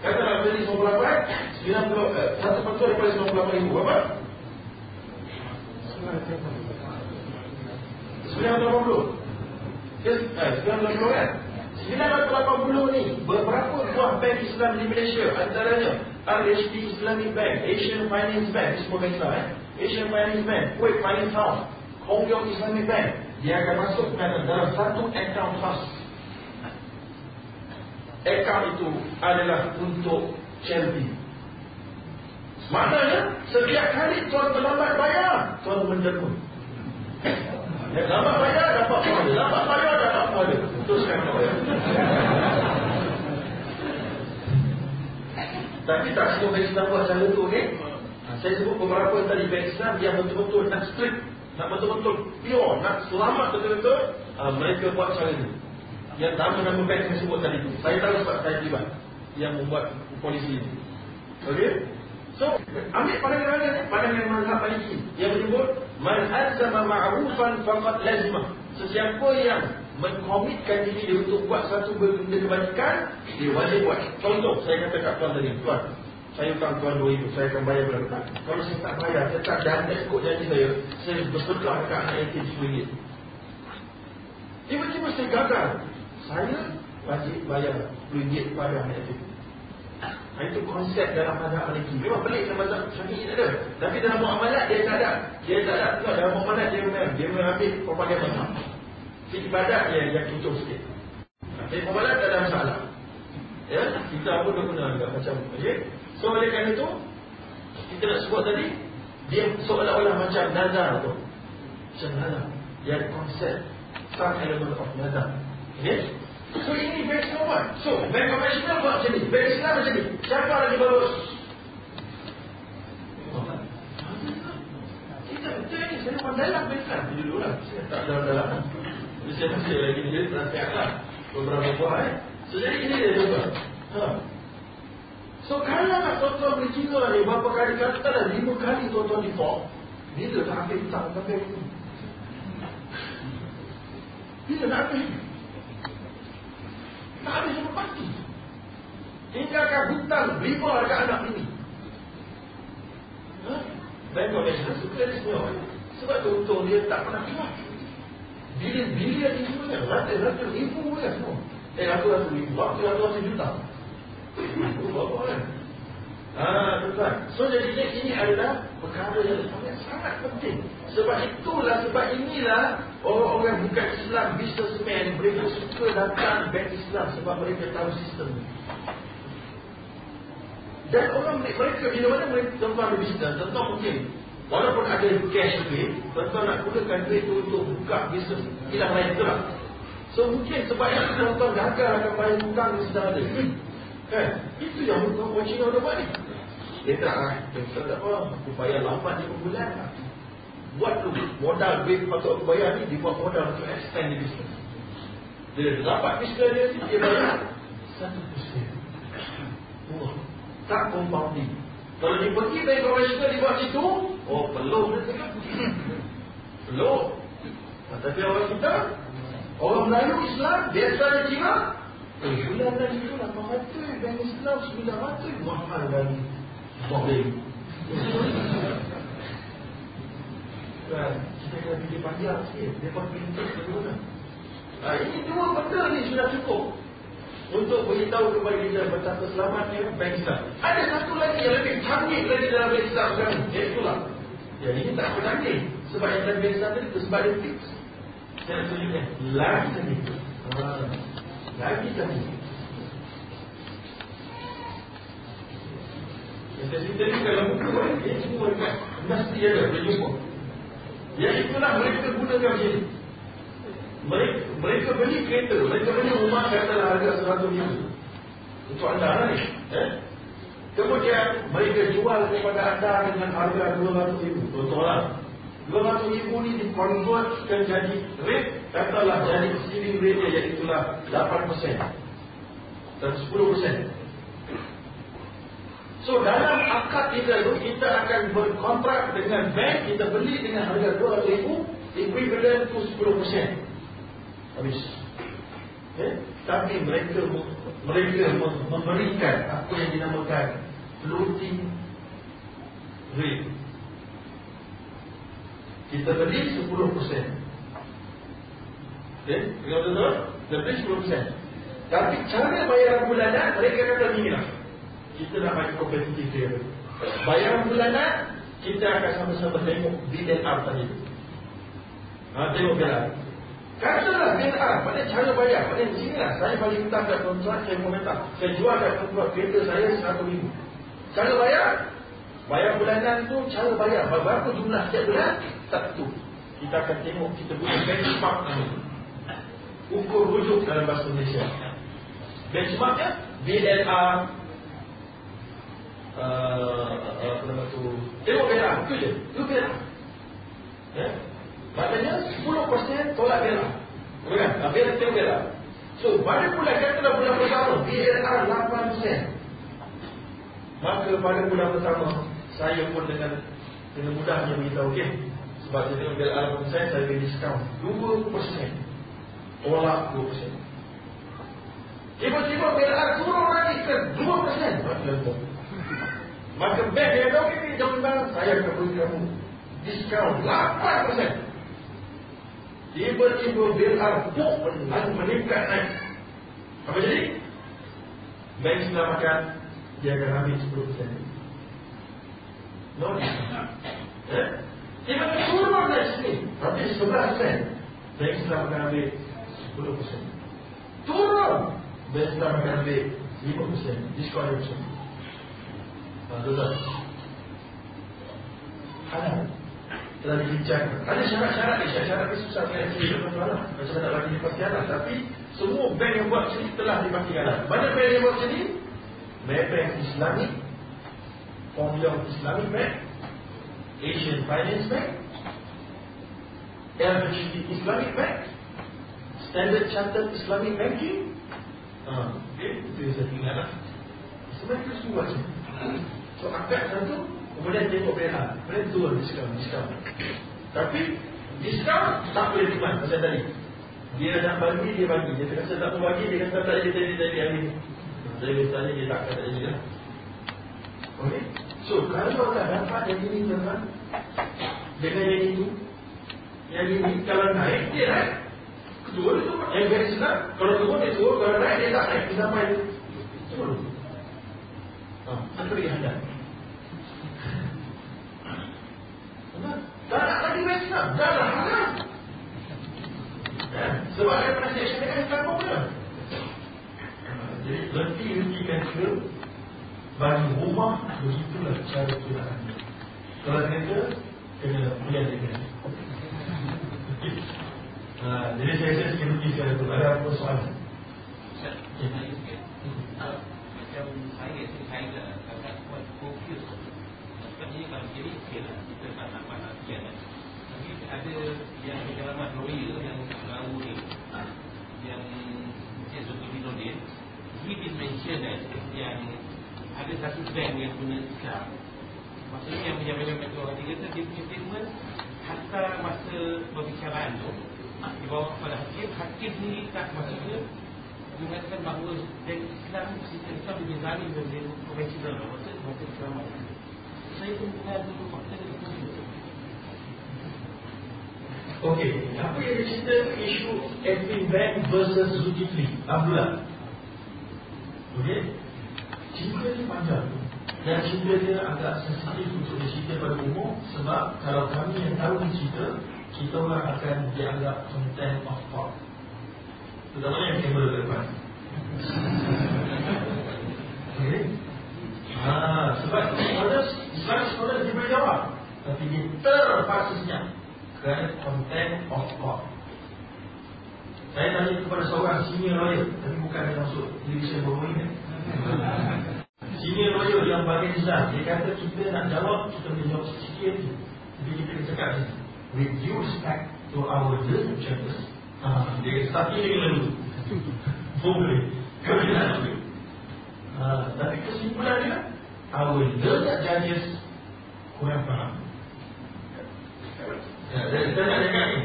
Katalah 98 90, eh, Satu peratus daripada 98 ribu. Berapa? 980 Eh, 980 kan? 980 ni Beberapa buah bank Islam di Malaysia Antaranya RHB Islamic Bank, Asian Finance Bank, semua Islam eh. Asian Finance Bank, Kuwait Finance House, Hong Kong Islamic Bank, dia akan masuk dalam, dalam satu account khas. Account itu adalah untuk charity. Maknanya, setiap kali tuan terlambat bayar, tuan menderma. Ya, lambat bayar, dapat pahala. Lambat bayar, Teruskan bayar. Tapi tak semua bank Islam buat cara tu, okey? Ha, saya sebut beberapa tadi bank Islam yang betul-betul nak strict, nak betul-betul pure, nak selamat betul-betul, uh, mereka buat cara ni. Yang nama-nama bank yang saya sebut tadi tu. Saya tahu sebab saya terlibat yang membuat polisi ini. Okey? So, ambil pandangan mana ni? Pandangan mazhab Maliki yang menyebut man azama ma'rufan faqad lazimah. Sesiapa yang mengkomitkan diri dia untuk buat satu benda kebajikan, dia wajib buat. Contoh, saya kata kat tuan tadi, tuan, saya hutang tuan dua itu, saya akan bayar berapa? Kalau saya tak bayar, saya tak dan ikut janji saya, saya bersedekah dekat anak yatim RM10. Tiba-tiba saya gagal. Saya wajib bayar RM10 kepada anak yatim. Itu konsep dalam mazhab Maliki. Memang pelik dalam mazhab Syafi'i tak ada. Tapi dalam muamalat dia tak ada. Dia tak ada. Tak, dalam muamalat dia memang dia mengambil pelbagai mazhab. Ibadat dia yang tutup sikit. Tapi muamalat tak ada masalah. Ya, kita pun dah guna agak macam okay? So oleh kerana itu kita nak sebut tadi dia seolah-olah macam nazar tu. Macam nazar. Ada konsep some element of nazar. Okay? So ini bank Islam So bank konvensional buat macam ni Bank Islam macam ni Siapa lagi bagus? Kita betul ni Saya pun dalam Islam Dulu lah Saya tak dalam-dalam Masih lagi Jadi nasihat lah Beberapa buah eh So jadi ini dia juga ha. So kalau nak tuan-tuan boleh cerita ni Berapa kali kata dah Lima kali tuan-tuan di form Bila nak ambil hutang Sampai ini Bila nak ambil tak ada siapa pasti. Tinggalkan hutang riba dekat anak ini. Ha? Bank of National suka dia semua. Sebab tu untung dia tak pernah keluar. Bilion-bilion ni semuanya. Ratus-ratus ribu dia semua. Eh, ratus-ratus ribu. Ratus-ratus juta. Itu berapa kan? Ah, tuan. So jadi ini adalah perkara yang sangat sangat penting. Sebab itulah sebab inilah orang-orang bukan Islam businessman mereka suka datang bank Islam sebab mereka tahu sistem. Dan orang mereka bila mana mereka tuan ada bisnes, mungkin walaupun ada cash duit, tentu nak gunakan duit itu untuk buka bisnes hilang lain tu lah. So mungkin sebab itu tuan-tuan gagal akan bayar hutang yang sedang ada. Hmm. Kan? Itu yang tuan-tuan Cina ada buat ni. Dia tak lah. Dia tak apa. Aku bayar lambat ni per bulan. Buat tu. Modal duit patut aku bayar ni. Dia buat modal untuk extend di bisnes. Dia dapat bisnes dia. Dia bayar. Satu persen. Wah. Tak compounding. Kalau dia pergi bank konvensional di buat situ. Oh tengok. Belum. Tapi orang kita. Orang Melayu Islam. Biasa dia Cina. Eh, bulan tadi tu 800 Bank Islam 900 Mahal lagi boleh. Kan, kita kena fikir panjang sikit. Dia pun pintar bagaimana. Ha, ini dua benda ni sudah cukup. Untuk beritahu kepada kita betapa selamatnya bank Islam. Ada satu lagi yang lebih canggih lagi dalam Islam sekarang. Iaitulah. Ya, ini tak apa canggih. Sebab yang tadi itu sebab dia fix. Saya tunjukkan. Lagi canggih. Ha, lagi canggih. Yang saya cerita ni dalam buku kan, dia semua dekat mesti ada, boleh jumpa. Yang itulah mereka gunakan macam ni. Mereka, mereka beli kereta, mereka beli rumah katalah harga 100 ribu. Untuk anda lah ni. Eh? Kemudian mereka jual kepada anda dengan harga 200 ribu. Contohlah. 200 ribu ni dikonvertkan jadi rate, katalah jadi ceiling rate dia iaitulah 8%. Dan 10%. So dalam akad kita itu kita akan berkontrak dengan bank kita beli dengan harga 200 ribu equivalent to 10% habis okay? tapi mereka mereka memberikan apa yang dinamakan floating rate kita beli 10% okay? Tengok betul? Kita beli 10% Tapi cara bayaran bulanan mereka kata ni lah kita nak bagi kompetitif dia. Bayar bulanan, kita akan sama-sama tengok BNR tadi. Ha, tengok BNR. Katalah BNR, pada cara bayar, pada sini lah. Saya bagi minta kat kontrak, saya minta. Saya jual kat kontrak kereta saya satu ribu. Cara bayar, bayar bulanan tu cara bayar. Berapa jumlah setiap bulan? Satu. Kita akan tengok, kita guna benchmark ni. Ukur rujuk dalam bahasa Malaysia. Benchmarknya, BNR uh, apa nama tu? Tengok bela itu je? Itu bela ya maknanya 10% tolak bela bukan tapi tengok bela so pada bulan katalah bulan pertama? BLR 8% maka pada bulan pertama saya pun dengan dengan mudahnya beritahu okey sebab saya tengok BLR 8% saya beri diskaun 2% tolak 2% Tiba-tiba BLR turun lagi ke 2%. Maka Maka bank dia tahu ini jangan barang saya akan beri kamu diskaun 8%. Tiba-tiba BLR puk meningkat naik. Apa jadi? Bank Islam akan dia akan ambil 10%. No. Eh? Turun naik sini. Tapi 11%. Bank Islam akan ambil 10%. Turun. Bank Islam akan ambil 5%. Diskaun 5%. Tuan-tuan Halal Telah dibincangkan Ada syarat-syarat ni Syarat-syarat ni susah Saya cerita tuan-tuan Macam mana nak bagi dipastikan lah Tapi Semua bank yang buat sini Telah dipastikan lah Mana bank yang buat sini Bank Islamic Formula Islamic Bank Asian Finance Bank LHD Islamic Bank Standard Chartered Islamic Banking. Yang saya tinggal lah. Sebenarnya itu semua sini So angkat satu Kemudian tengok BNR Kemudian turun diskaun, diskaun Tapi diskaun tak boleh diman Macam tadi. Dia nak bagi, dia bagi. Dia kata tak mau bagi, dia kata tak jadi hari ni Saya bertanya dia tak kata jadi lah Okay So kalau tak dapat yang ini tuan Dengan yang itu Yang ini kalau naik dia naik. Kedua itu yang very senang Kalau turun dia turun, kalau naik dia tak naik. Dia sampai turun Ah, apa dia hendak? Tak nak lagi Islam Dah lah haram ya, Sebab ada penasihat syarikat yang tak apa Jadi Reti-retikan ke Bagi rumah Begitulah cara kirakan Kalau kereta Kena punya dengan ha, Jadi saya rasa sikit tu Ada apa soalan? Macam saya, saya kian kan Tapi ada yang yang tahu ni Yang Mungkin Zulkifli Nordin He did mention that Yang ada satu bank yang punya Islam Maksudnya yang pejabat-pejabat metro Dia kata dia punya statement Hatta masa perbicaraan tu Di bawah kepada hakim. Hakim ni tak maksudnya mengatakan bahawa dan Islam sistem Islam lebih zalim daripada konvensional maksud maksud Islam saya pun pernah dulu fakta dengan itu Okey, apa yang cerita isu Epping Bank versus Zulkifli? Abdullah Okey? Cerita ni panjang. Dan cerita dia agak sensitif untuk dicerita pada umum Sebab kalau kami yang tahu cerita Kita orang akan dianggap content of court Terutamanya yang kamera ke depan. Okay Ha, sebab scholar, Islam scholar dia boleh jawab Tapi dia terpaksa senyap. Kerana content of God Saya tanya kepada seorang senior lawyer Tapi bukan dia masuk. Division bawah ini Senior lawyer yang bagian Islam Dia kata kita nak jawab Kita boleh jawab sikit Jadi kita kena cakap due respect to our judges ha, Dia kata tapi dia kena dulu Boleh. Kau nak dulu Ha, tapi kesimpulannya Our learned judges Kurang faham. Ya, Saya nak cakap ni.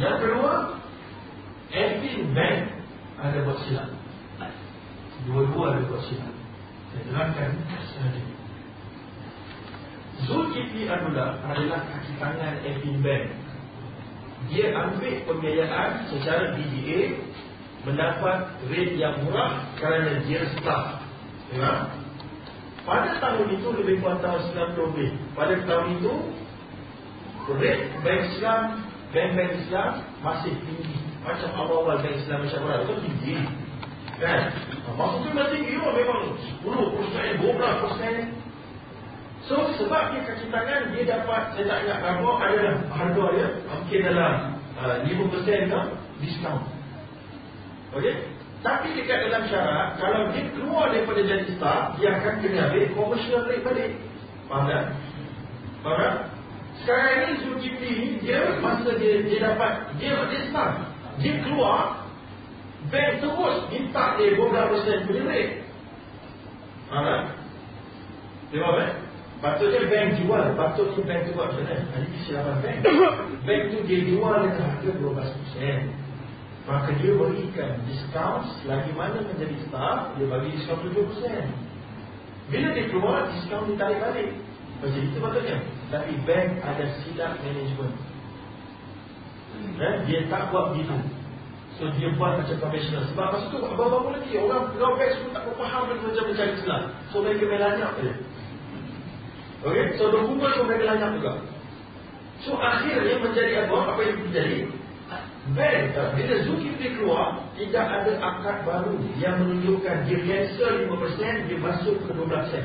Yang kedua Bank Ada buat silap Dua-dua ada buat silap Saya terangkan sahaja Zulkifli Abdullah adalah kaki tangan Epping Bank Dia ambil pembiayaan secara DBA Mendapat rate yang murah kerana dia staff Ya. Pada tahun itu lebih kurang tahun 90 lebih. Pada tahun itu rate bank Islam, bank-bank Islam masih tinggi. Macam awal-awal bank Islam Malaysia itu tinggi. Kan? Maksudnya masih tinggi oh, memang 10%, 12%. So sebab dia kaki tangan dia dapat saya tak ingat berapa ada harga dia mungkin dalam uh, 5% ke diskaun. Okey? Tapi dekat dalam syarat kalau dia keluar daripada jadi staff dia akan kena ambil commercial rate balik. Faham tak? Faham tak? Sekarang ini Zulkifli ni dia masa dia dia dapat dia dia staff dia keluar bank terus minta dia 12% punya rate. Faham tak? Dia faham tak? Patutnya bank jual, patutnya bank tu buat macam mana? Ini kesilapan bank. Bank tu dia jual dengan harga 12%. Maka dia berikan diskaun selagi mana menjadi staff, dia bagi diskaun 7%. Bila dia keluar, diskaun ditarik balik. Macam itu patutnya. Tapi bank ada silap management. Dan dia tak buat begitu. So dia buat macam profesional. Sebab masa tu apa-apa lagi. Orang pegawai semua tak faham macam mencari Islam. So mereka melanyak dia. Okey, so dokumen pun mereka lancar juga. So akhirnya menjadi apa? Apa yang terjadi? Bank, bila Zulkifli keluar, tidak ada akad baru yang menunjukkan dia cancel 5%, dia masuk ke 12%.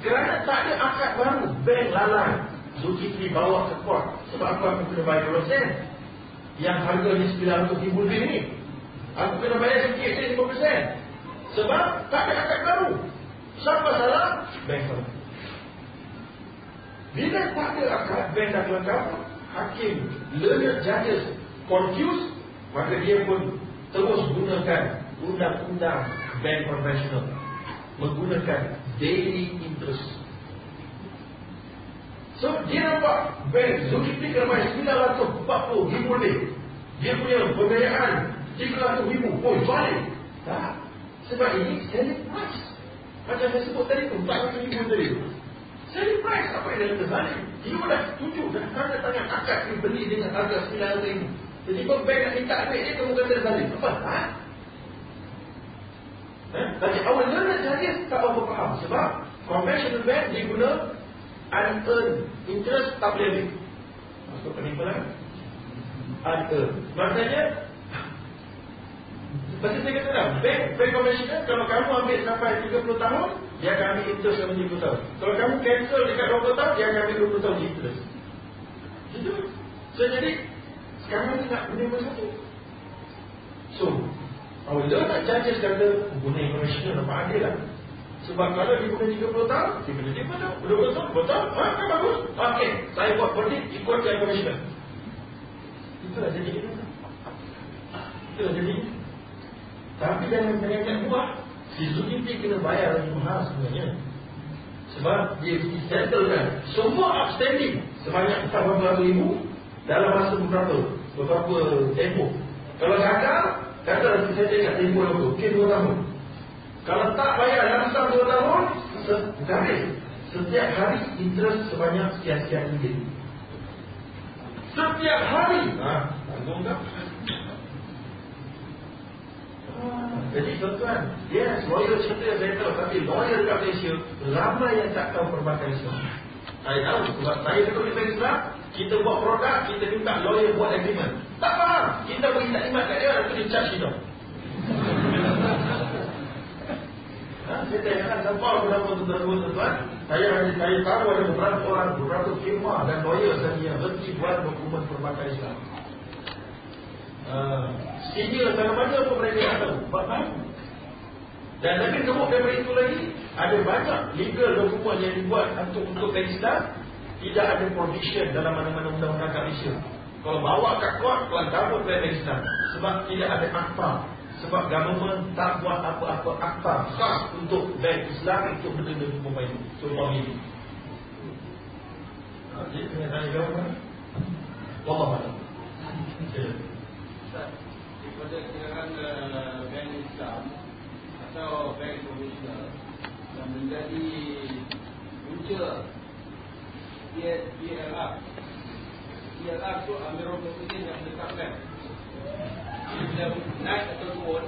Kerana tak ada akad baru, bank lalai. Zulkifli bawa ke court. Sebab aku kena bayar 2%? Yang harganya 900 ribu lebih ni. Aku kena bayar sikit, 5%. Sebab tak ada akad baru. Siapa salah? Bank. Bila tak ada akad bank dah kelengkap, hakim, learned judges confused, maka dia pun terus gunakan undang-undang bank conventional. Menggunakan daily interest. So, dia nampak bank Zulkifli bayar 940 ribu lebih. Dia punya pembiayaan 300 ribu. Oh, balik. Tak. Sebab ini selling price. Macam saya sebut tadi tu, 400 ribu tadi. Selling price apa yang dia terzalim? Dia dah setuju dan tanda tangan akad dia beli dengan harga RM9,000. Jadi kau bank nak minta duit dia, kamu kata terzalim. Apa? Ha? Eh? Tapi awal learner saja tak apa faham. Sebab conventional bank dia guna unearned interest tak boleh ambil. Maksud penimbulan? Unearned. Maksudnya, Macam saya kata dah, bank, bank conventional, kalau kamu ambil sampai 30 tahun, dia akan ambil interest selama 20 tahun. Kalau kamu cancel dekat 20 tahun, dia akan ambil 20 tahun interest. Itu. So, jadi, sekarang ni nak benda satu. So, apabila nak judges kata, guna conventional nampak adil lah. Sebab kalau dia guna 30 tahun, kena dia betul. 20 tahun, betul. Ha, kan bagus. Okey, saya buat verdict ikut yang conventional. Itulah jadi. Itulah jadi. Tapi jangan jangan buat Si Zulkifli kena bayar lagi mahal sebenarnya Sebab dia settlekan Semua outstanding Sebanyak beberapa ribu Dalam masa beberapa Beberapa tempoh Kalau gagal Kata saya tengok tempoh itu Mungkin dua tahun Kalau tak bayar dalam dua tahun Habis. Setiap hari interest sebanyak sekian-sekian ringgit. Setiap hari. Ha, Tanggung tak? Jadi tuan-tuan, yes, lawyer cerita saya tahu Tapi lawyer dekat Malaysia Ramai yang tak tahu perbankan Islam. Saya tahu, sebab saya duduk di bank Islam Kita buat produk, kita minta lawyer buat agreement. Tak faham, kita beri taklimat kat dia Lepas dia charge kita ha, Saya tanyakan siapa beberapa tuan-tuan. Saya saya tahu ada beberapa orang Beberapa firma dan lawyer saya yang berhenti buat dokumen perbankan Islam. Uh, senior dalam mana pun mereka tak tahu Sebab Dan lagi sebut daripada itu lagi Ada banyak legal dokumen yang dibuat Untuk untuk Islam Tidak ada provision dalam mana-mana undang-undang Malaysia. Kalau bawa kat kuat Tuan cabut bank Islam. Sebab tidak ada akta Sebab government tak buat apa-apa akta Khas untuk bank Islam Untuk benda-benda pemain Contoh ini Jadi kena tanya government Wallah daripada kiraran uh, bank Islam atau bank profesional yang menjadi punca PLR PLR tu Amirul Mukminin yang menetapkan bila naik atau turun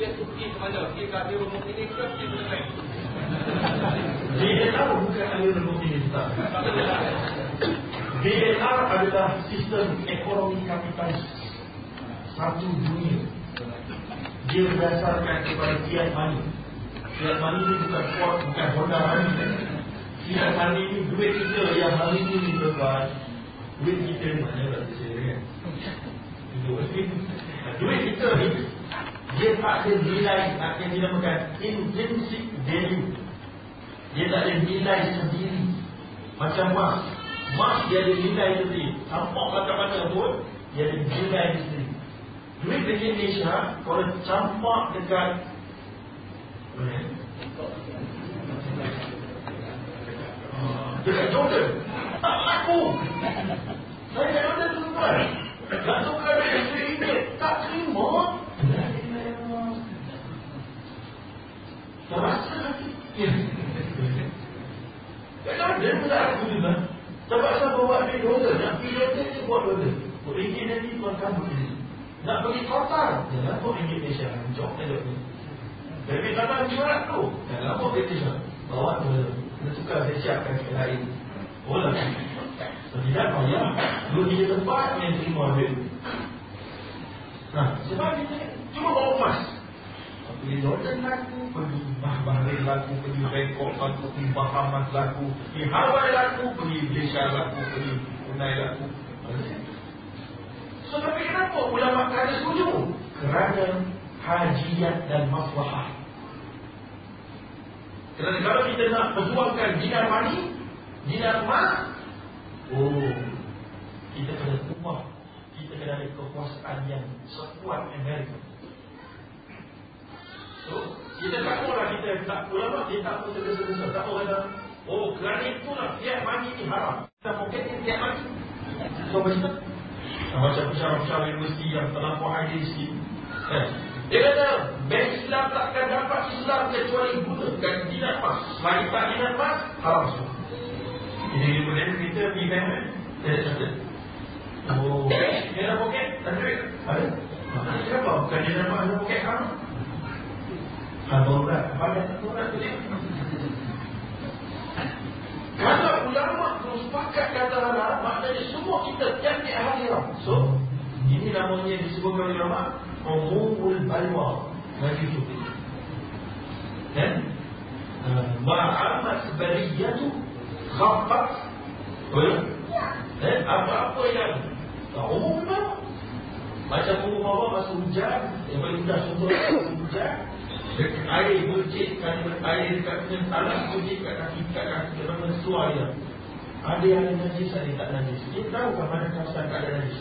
Dia pergi ke mana? Pergi ke Amirul Mukminin ke pergi ke mana? DNR bukan Amirul Mukminin tak. DNR adalah sistem ekonomi kapitalis satu dunia. Dia berdasarkan kepada fiat money. Fiat money ni bukan kuat, bukan Honda money. Fiat money ni duit kita yang hari ni tuan duit kita mana saya kan? Duit kita ni dia tak ada nilai yang dinamakan intrinsic value. Dia tak ada nilai sendiri. Macam mas. Mas dia ada nilai sendiri. Campak macam-mana pun, dia ada nilai sendiri. Duit di Indonesia, kalau campak dekat Dekat Jordan Tak laku Saya kat Jordan tuan nak tukar duit RM1 Tak terima Tak rasa lagi Kalau dia pun tak aku juga Sebab saya bawa duit dolar Nak pergi dolar dia buat dolar Ringgit nanti tuan kamu ini Nak pergi Qatar Jangan pun ringgit Malaysia Jom tengok ni Dari zaman jurat tu Jangan pun Malaysia Bawa dolar Kita tukar saya siapkan sekali lain Oh lah tidak payah Dua tiga tempat yang terima duit. Nah, sebab kita Cuma bawa emas. Pergi Jordan laku Pergi Bahrain laku Pergi Bangkok laku Pergi Bahamas laku Pergi Hawaii laku Pergi Malaysia laku Pergi Brunei laku So tapi kenapa ulama tak ada setuju? Kerana hajiat dan maslahah. Kerana kalau kita nak perjuangkan dinar mani Dinar emas Oh, kita kena kuat. Kita kena ada kekuasaan yang sekuat Amerika. So, kita tak mahulah kita tak ulama kita tak mahu tergesa-gesa. Tak mahu kata, oh kerana itulah tiap mani ini haram. Kita mungkin tiap mani. So, macam nah, macam pesara-pesara universiti yang terlampau hadir sikit. Eh, dia kata, bank Islam takkan dapat Islam kecuali gunakan dinar emas. Selagi tak dinar emas, haram semua. Jadi dia boleh kita pergi bank kan? Dia kata, oh, dia nak poket, tak duit. Ada? Kenapa? Bukan dia nak ada poket kamu? Hadorat, banyak hadorat tu dia. Kalau ulama bersepakat kata halal, maknanya semua kita tiap di akhirat. So, ini namanya disebutkan ulama, umumul balwa. Bagi itu. Dan, ma'amat bariyatu khaffat Betul? Eh, apa-apa yang tak umum memang Macam umum Allah masa hujan Yang paling mudah contoh hujan Dekat air bercik kan air dekat dengan tanah bercik kat kaki kat kaki kita mensuai dia. Ada yang ada najis ada yang tak najis. Dia tahu kan mana kawasan tak ada najis.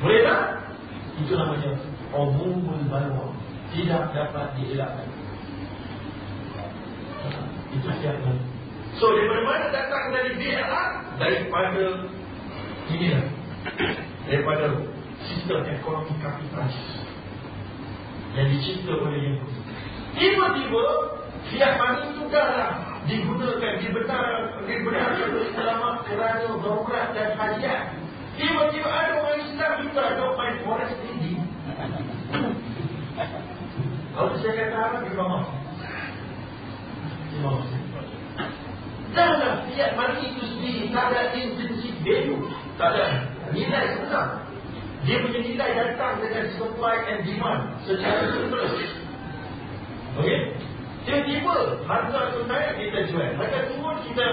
Boleh tak? Itu namanya umumul balwa. Tidak dapat dielakkan. Itu siapa? So daripada mana datang dari BLR? Daripada ini lah. Daripada sistem ekonomi kapitalis yang dicipta oleh yang Tiba-tiba money itu dah digunakan dibenar dibenarkan oleh ulama kerana darurat dan hajat. Tiba-tiba ada orang Islam juga don't mind forest tinggi. Kalau saya kata apa di bawah? Di bawah. Dalam fiat money itu sendiri tak ada intrinsic value, tak ada nilai sebenar. Dia punya nilai datang dengan supply and demand secara surplus. Okey? Tiba-tiba harga tu naik kita jual. Harga turun kita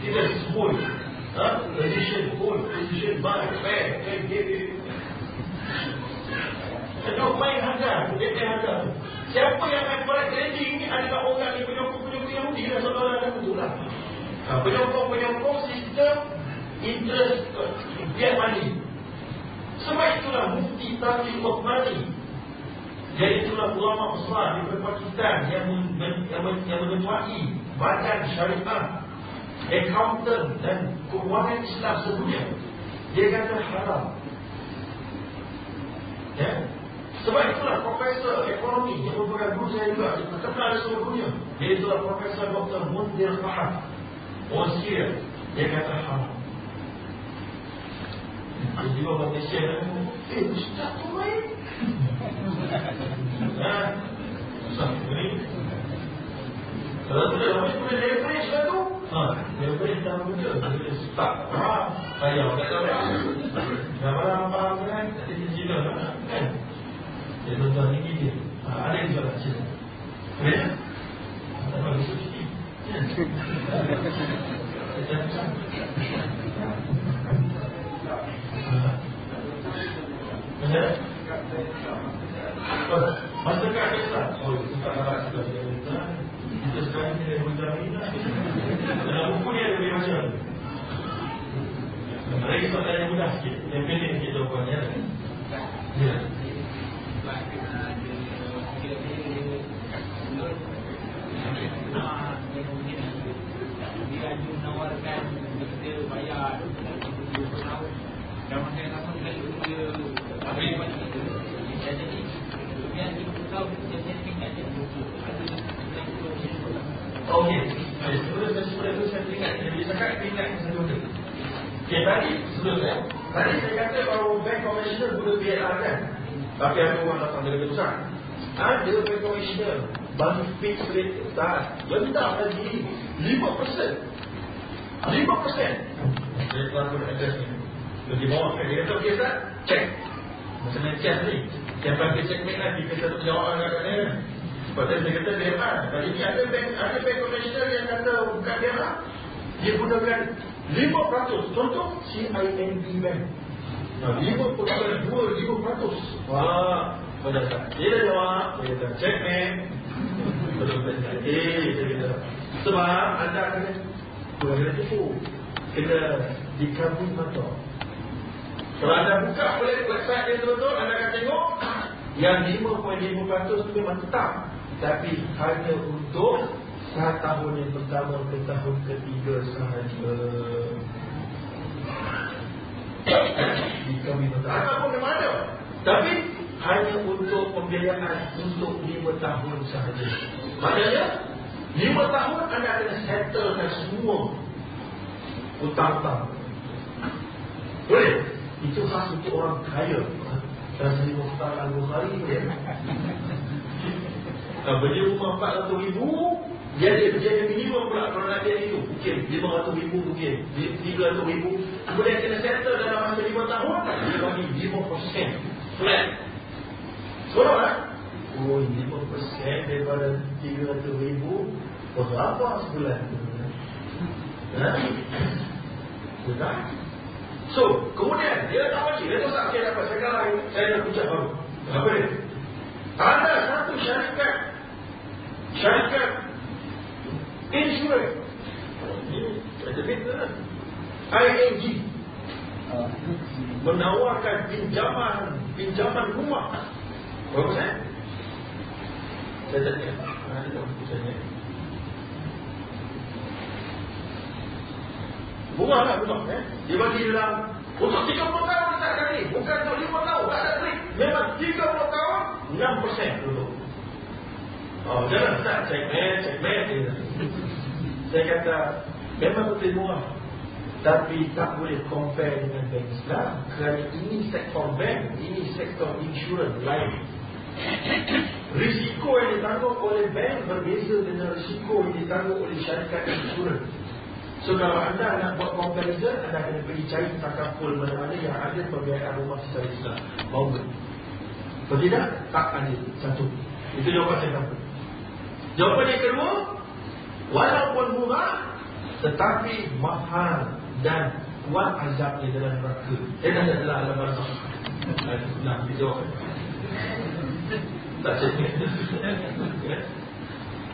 kita sebut. Ha? Position hold, position buy, fair, fair, give. Kedua main harga, dia harga. Siapa yang main forex trading ni adalah orang yang penyokong-penyokong Yahudi lah saudara dan betul lah. Penyokong-penyokong sistem interest fiat money. Sebab itulah mufti Tafsir Uthmani Jadi itulah ulama besar di Pakistan yang, men, yang, men, yang mengetuai badan syariah accountant dan keuangan Islam sedunia dia kata haram ya sebab itulah profesor ekonomi yang merupakan guru saya juga di seluruh dunia dia itulah profesor Dr. Mundir Fahad Osir dia kata haram Jadi bawa Malaysia Eh ustaz tu baik Ha? Ustaz ni. Kalau tu dah habis boleh leverage lah tu. Ha Leverage dah muda Dia start Ha Saya tak tahu Dah malam-malam kan? Tak ada cita kan? Dia tuan-tuan ni dia. Ha, Ada yang jual cita Ya? Tak bagus sikit Masa kat Islam Oh, itu tak dapat Kita sekarang ni Dari Bunda Mina Dalam buku ni ada lebih macam Mereka tak ada yang mudah sikit Yang pendek sikit jawapannya Ya Dia menawarkan kita bayar dan masa yang sama dia yang buat kita jadi kemudian kita tahu dia jadi tingkat dia. Okey. Sebelum saya sebelum itu saya ingat Jadi saya cakap ingat satu benda Okey tadi sebelum saya. Tadi saya kata bahawa bank commissioner guna BLR kan? Tapi ada orang datang dari besar. Ada bank commissioner Bagi fixed rate tak. Rendah lagi 5% 5% Saya telah pun address ni Bagi bawah kan Dia kata okey Ustaz Check Macam mana check ni Yang bagi checkmate lagi Kita tak jawab agak-agak sebab saya kata BMR Kali ini ada bank ada bank konvensional yang kata bukan BMR Dia gunakan 5% Contoh CIMB Bank Nah, 5.2 5%. Wah, pada tak. Dia dah jawab, dia dah check man. Betul betul. Eh, dia kata. Sebab anda kena Kau kena tipu Kena dikabul mata Kalau anda buka boleh website dia betul-betul Anda akan tengok Yang 5.5% itu memang tetap. Tapi hanya untuk Saat tahun yang pertama ke tahun ketiga sahaja Dikabul mata Ataupun memang ada Tapi hanya untuk pembiayaan Untuk 5 tahun sahaja. Maknanya Lima tahun anda kena settlekan semua Hutang-hutang Boleh? Itu khas untuk orang kaya. Dan saya Muhtar Al-Bukhari boleh. Nah, Beli rumah 400 ribu Dia ada, ada minimum pula. Kalau nak dia itu Mungkin 500 ribu mungkin 300 ribu. Kemudian kena settle dalam masa 5 tahun Dia bagi 5% Flat. Seronok tak? Oh, 5% daripada 300 ribu Berapa sebulan Ha? Betul? So, kemudian dia tak lagi Dia tak kira apa Sekarang saya nak ucap baru Apa dia? Ada satu syarikat Syarikat Insurance Ini Ada beza ING Menawarkan pinjaman Pinjaman rumah Berapa saya? Ada? Bunga lah bunga. Eh? Dia bagi dalam untuk 30 tahun tak kali. Bukan untuk 5 tahun. Tak ada trik. Memang 30 tahun 6% dulu. Oh, jangan tak cek meh, cek meh. Saya kata memang betul bunga. Tapi tak boleh compare dengan bank Islam Kerana ini sektor bank Ini sektor insurans lain Risiko yang ditanggung oleh bank berbeza dengan risiko yang ditanggung oleh syarikat insurans. So kalau anda nak buat comparison, anda kena pergi cari takaful mana-mana yang ada pembiayaan rumah secara Islam. Mau ke? Kalau tidak, tak ada. Satu. Itu jawapan saya kata. Jawapan yang kedua, walaupun murah, tetapi mahal dan kuat azabnya dalam neraka. Eh, dah ada dalam alam barzah. Nah, itu jawapan.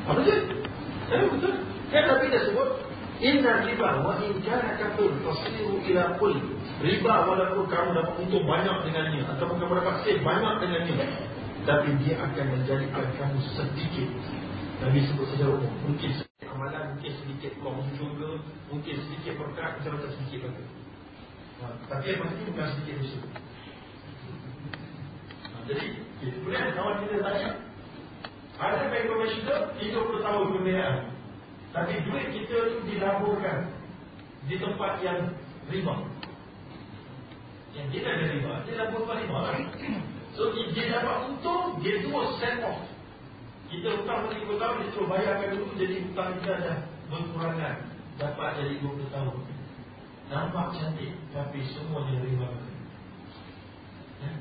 Apa dia? Eh betul Nabi dah sebut Inna riba wa in kana kafir Fasiru ila kul Riba walaupun kamu dapat untung banyak dengannya Ataupun kamu dapat save banyak dengannya Tapi dia akan menjadikan kamu sedikit Nabi sebut saja umum Mungkin sedikit amalan Mungkin sedikit kau syurga Mungkin sedikit berkat Macam-macam sedikit lagi ha, Tapi yang pasti bukan sedikit musuh jadi, kemudian kawan kita tanya, ada bank komersial 30 tahun pembiayaan. Tapi duit kita tu dilaburkan di tempat yang riba. Yang dia ada riba, dia dah buat riba lah. So dia dapat untung, dia terus set off. Kita hutang 20 tahun, dia terus bayarkan dulu, jadi hutang kita dah berkurangan. Dapat jadi 20 tahun. Nampak cantik, tapi semuanya riba. Ya?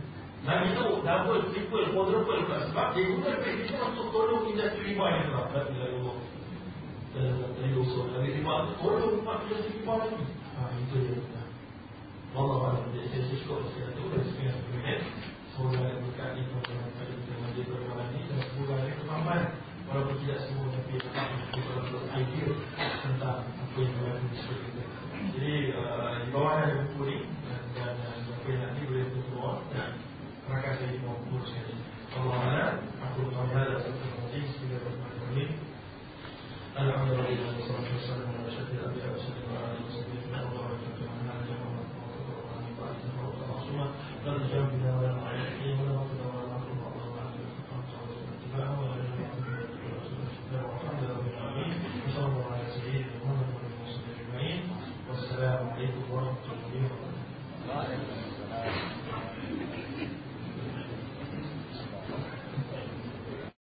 Dan itu double, triple, quadruple sebab dia guna duit kita untuk tolong industri riba yang telah. Tak bila Allah. Dari usul, dari riba itu tolong umat industri riba lagi. Ha, itu dia. Allah Allah, saya cukup saya tu, dan sekian minit. Semoga ada berkat ini pada kita majlis perkara ini dan semoga ada kemampuan walaupun tidak semua tapi tetap untuk idea tentang apa yang berlaku di sekitar kita. Jadi uh, di bawah ada buku ini dan, siapa yang nanti boleh berdoa dan ما كان لي موضوع شيء الله اعلم أقول قولي هذا واستغفر الله بسم الله الرحمن الرحيم الحمد لله والصلاه والسلام على اشرف الانبياء والسلام على اله وصحبه اجمعين الله يرحمه ويرحمه ولا نجاوب بها ولا نعلم ولا نقصد ولا نقرب الله عليه وسلم اتباعه ولا والسلام عليكم ورحمة الله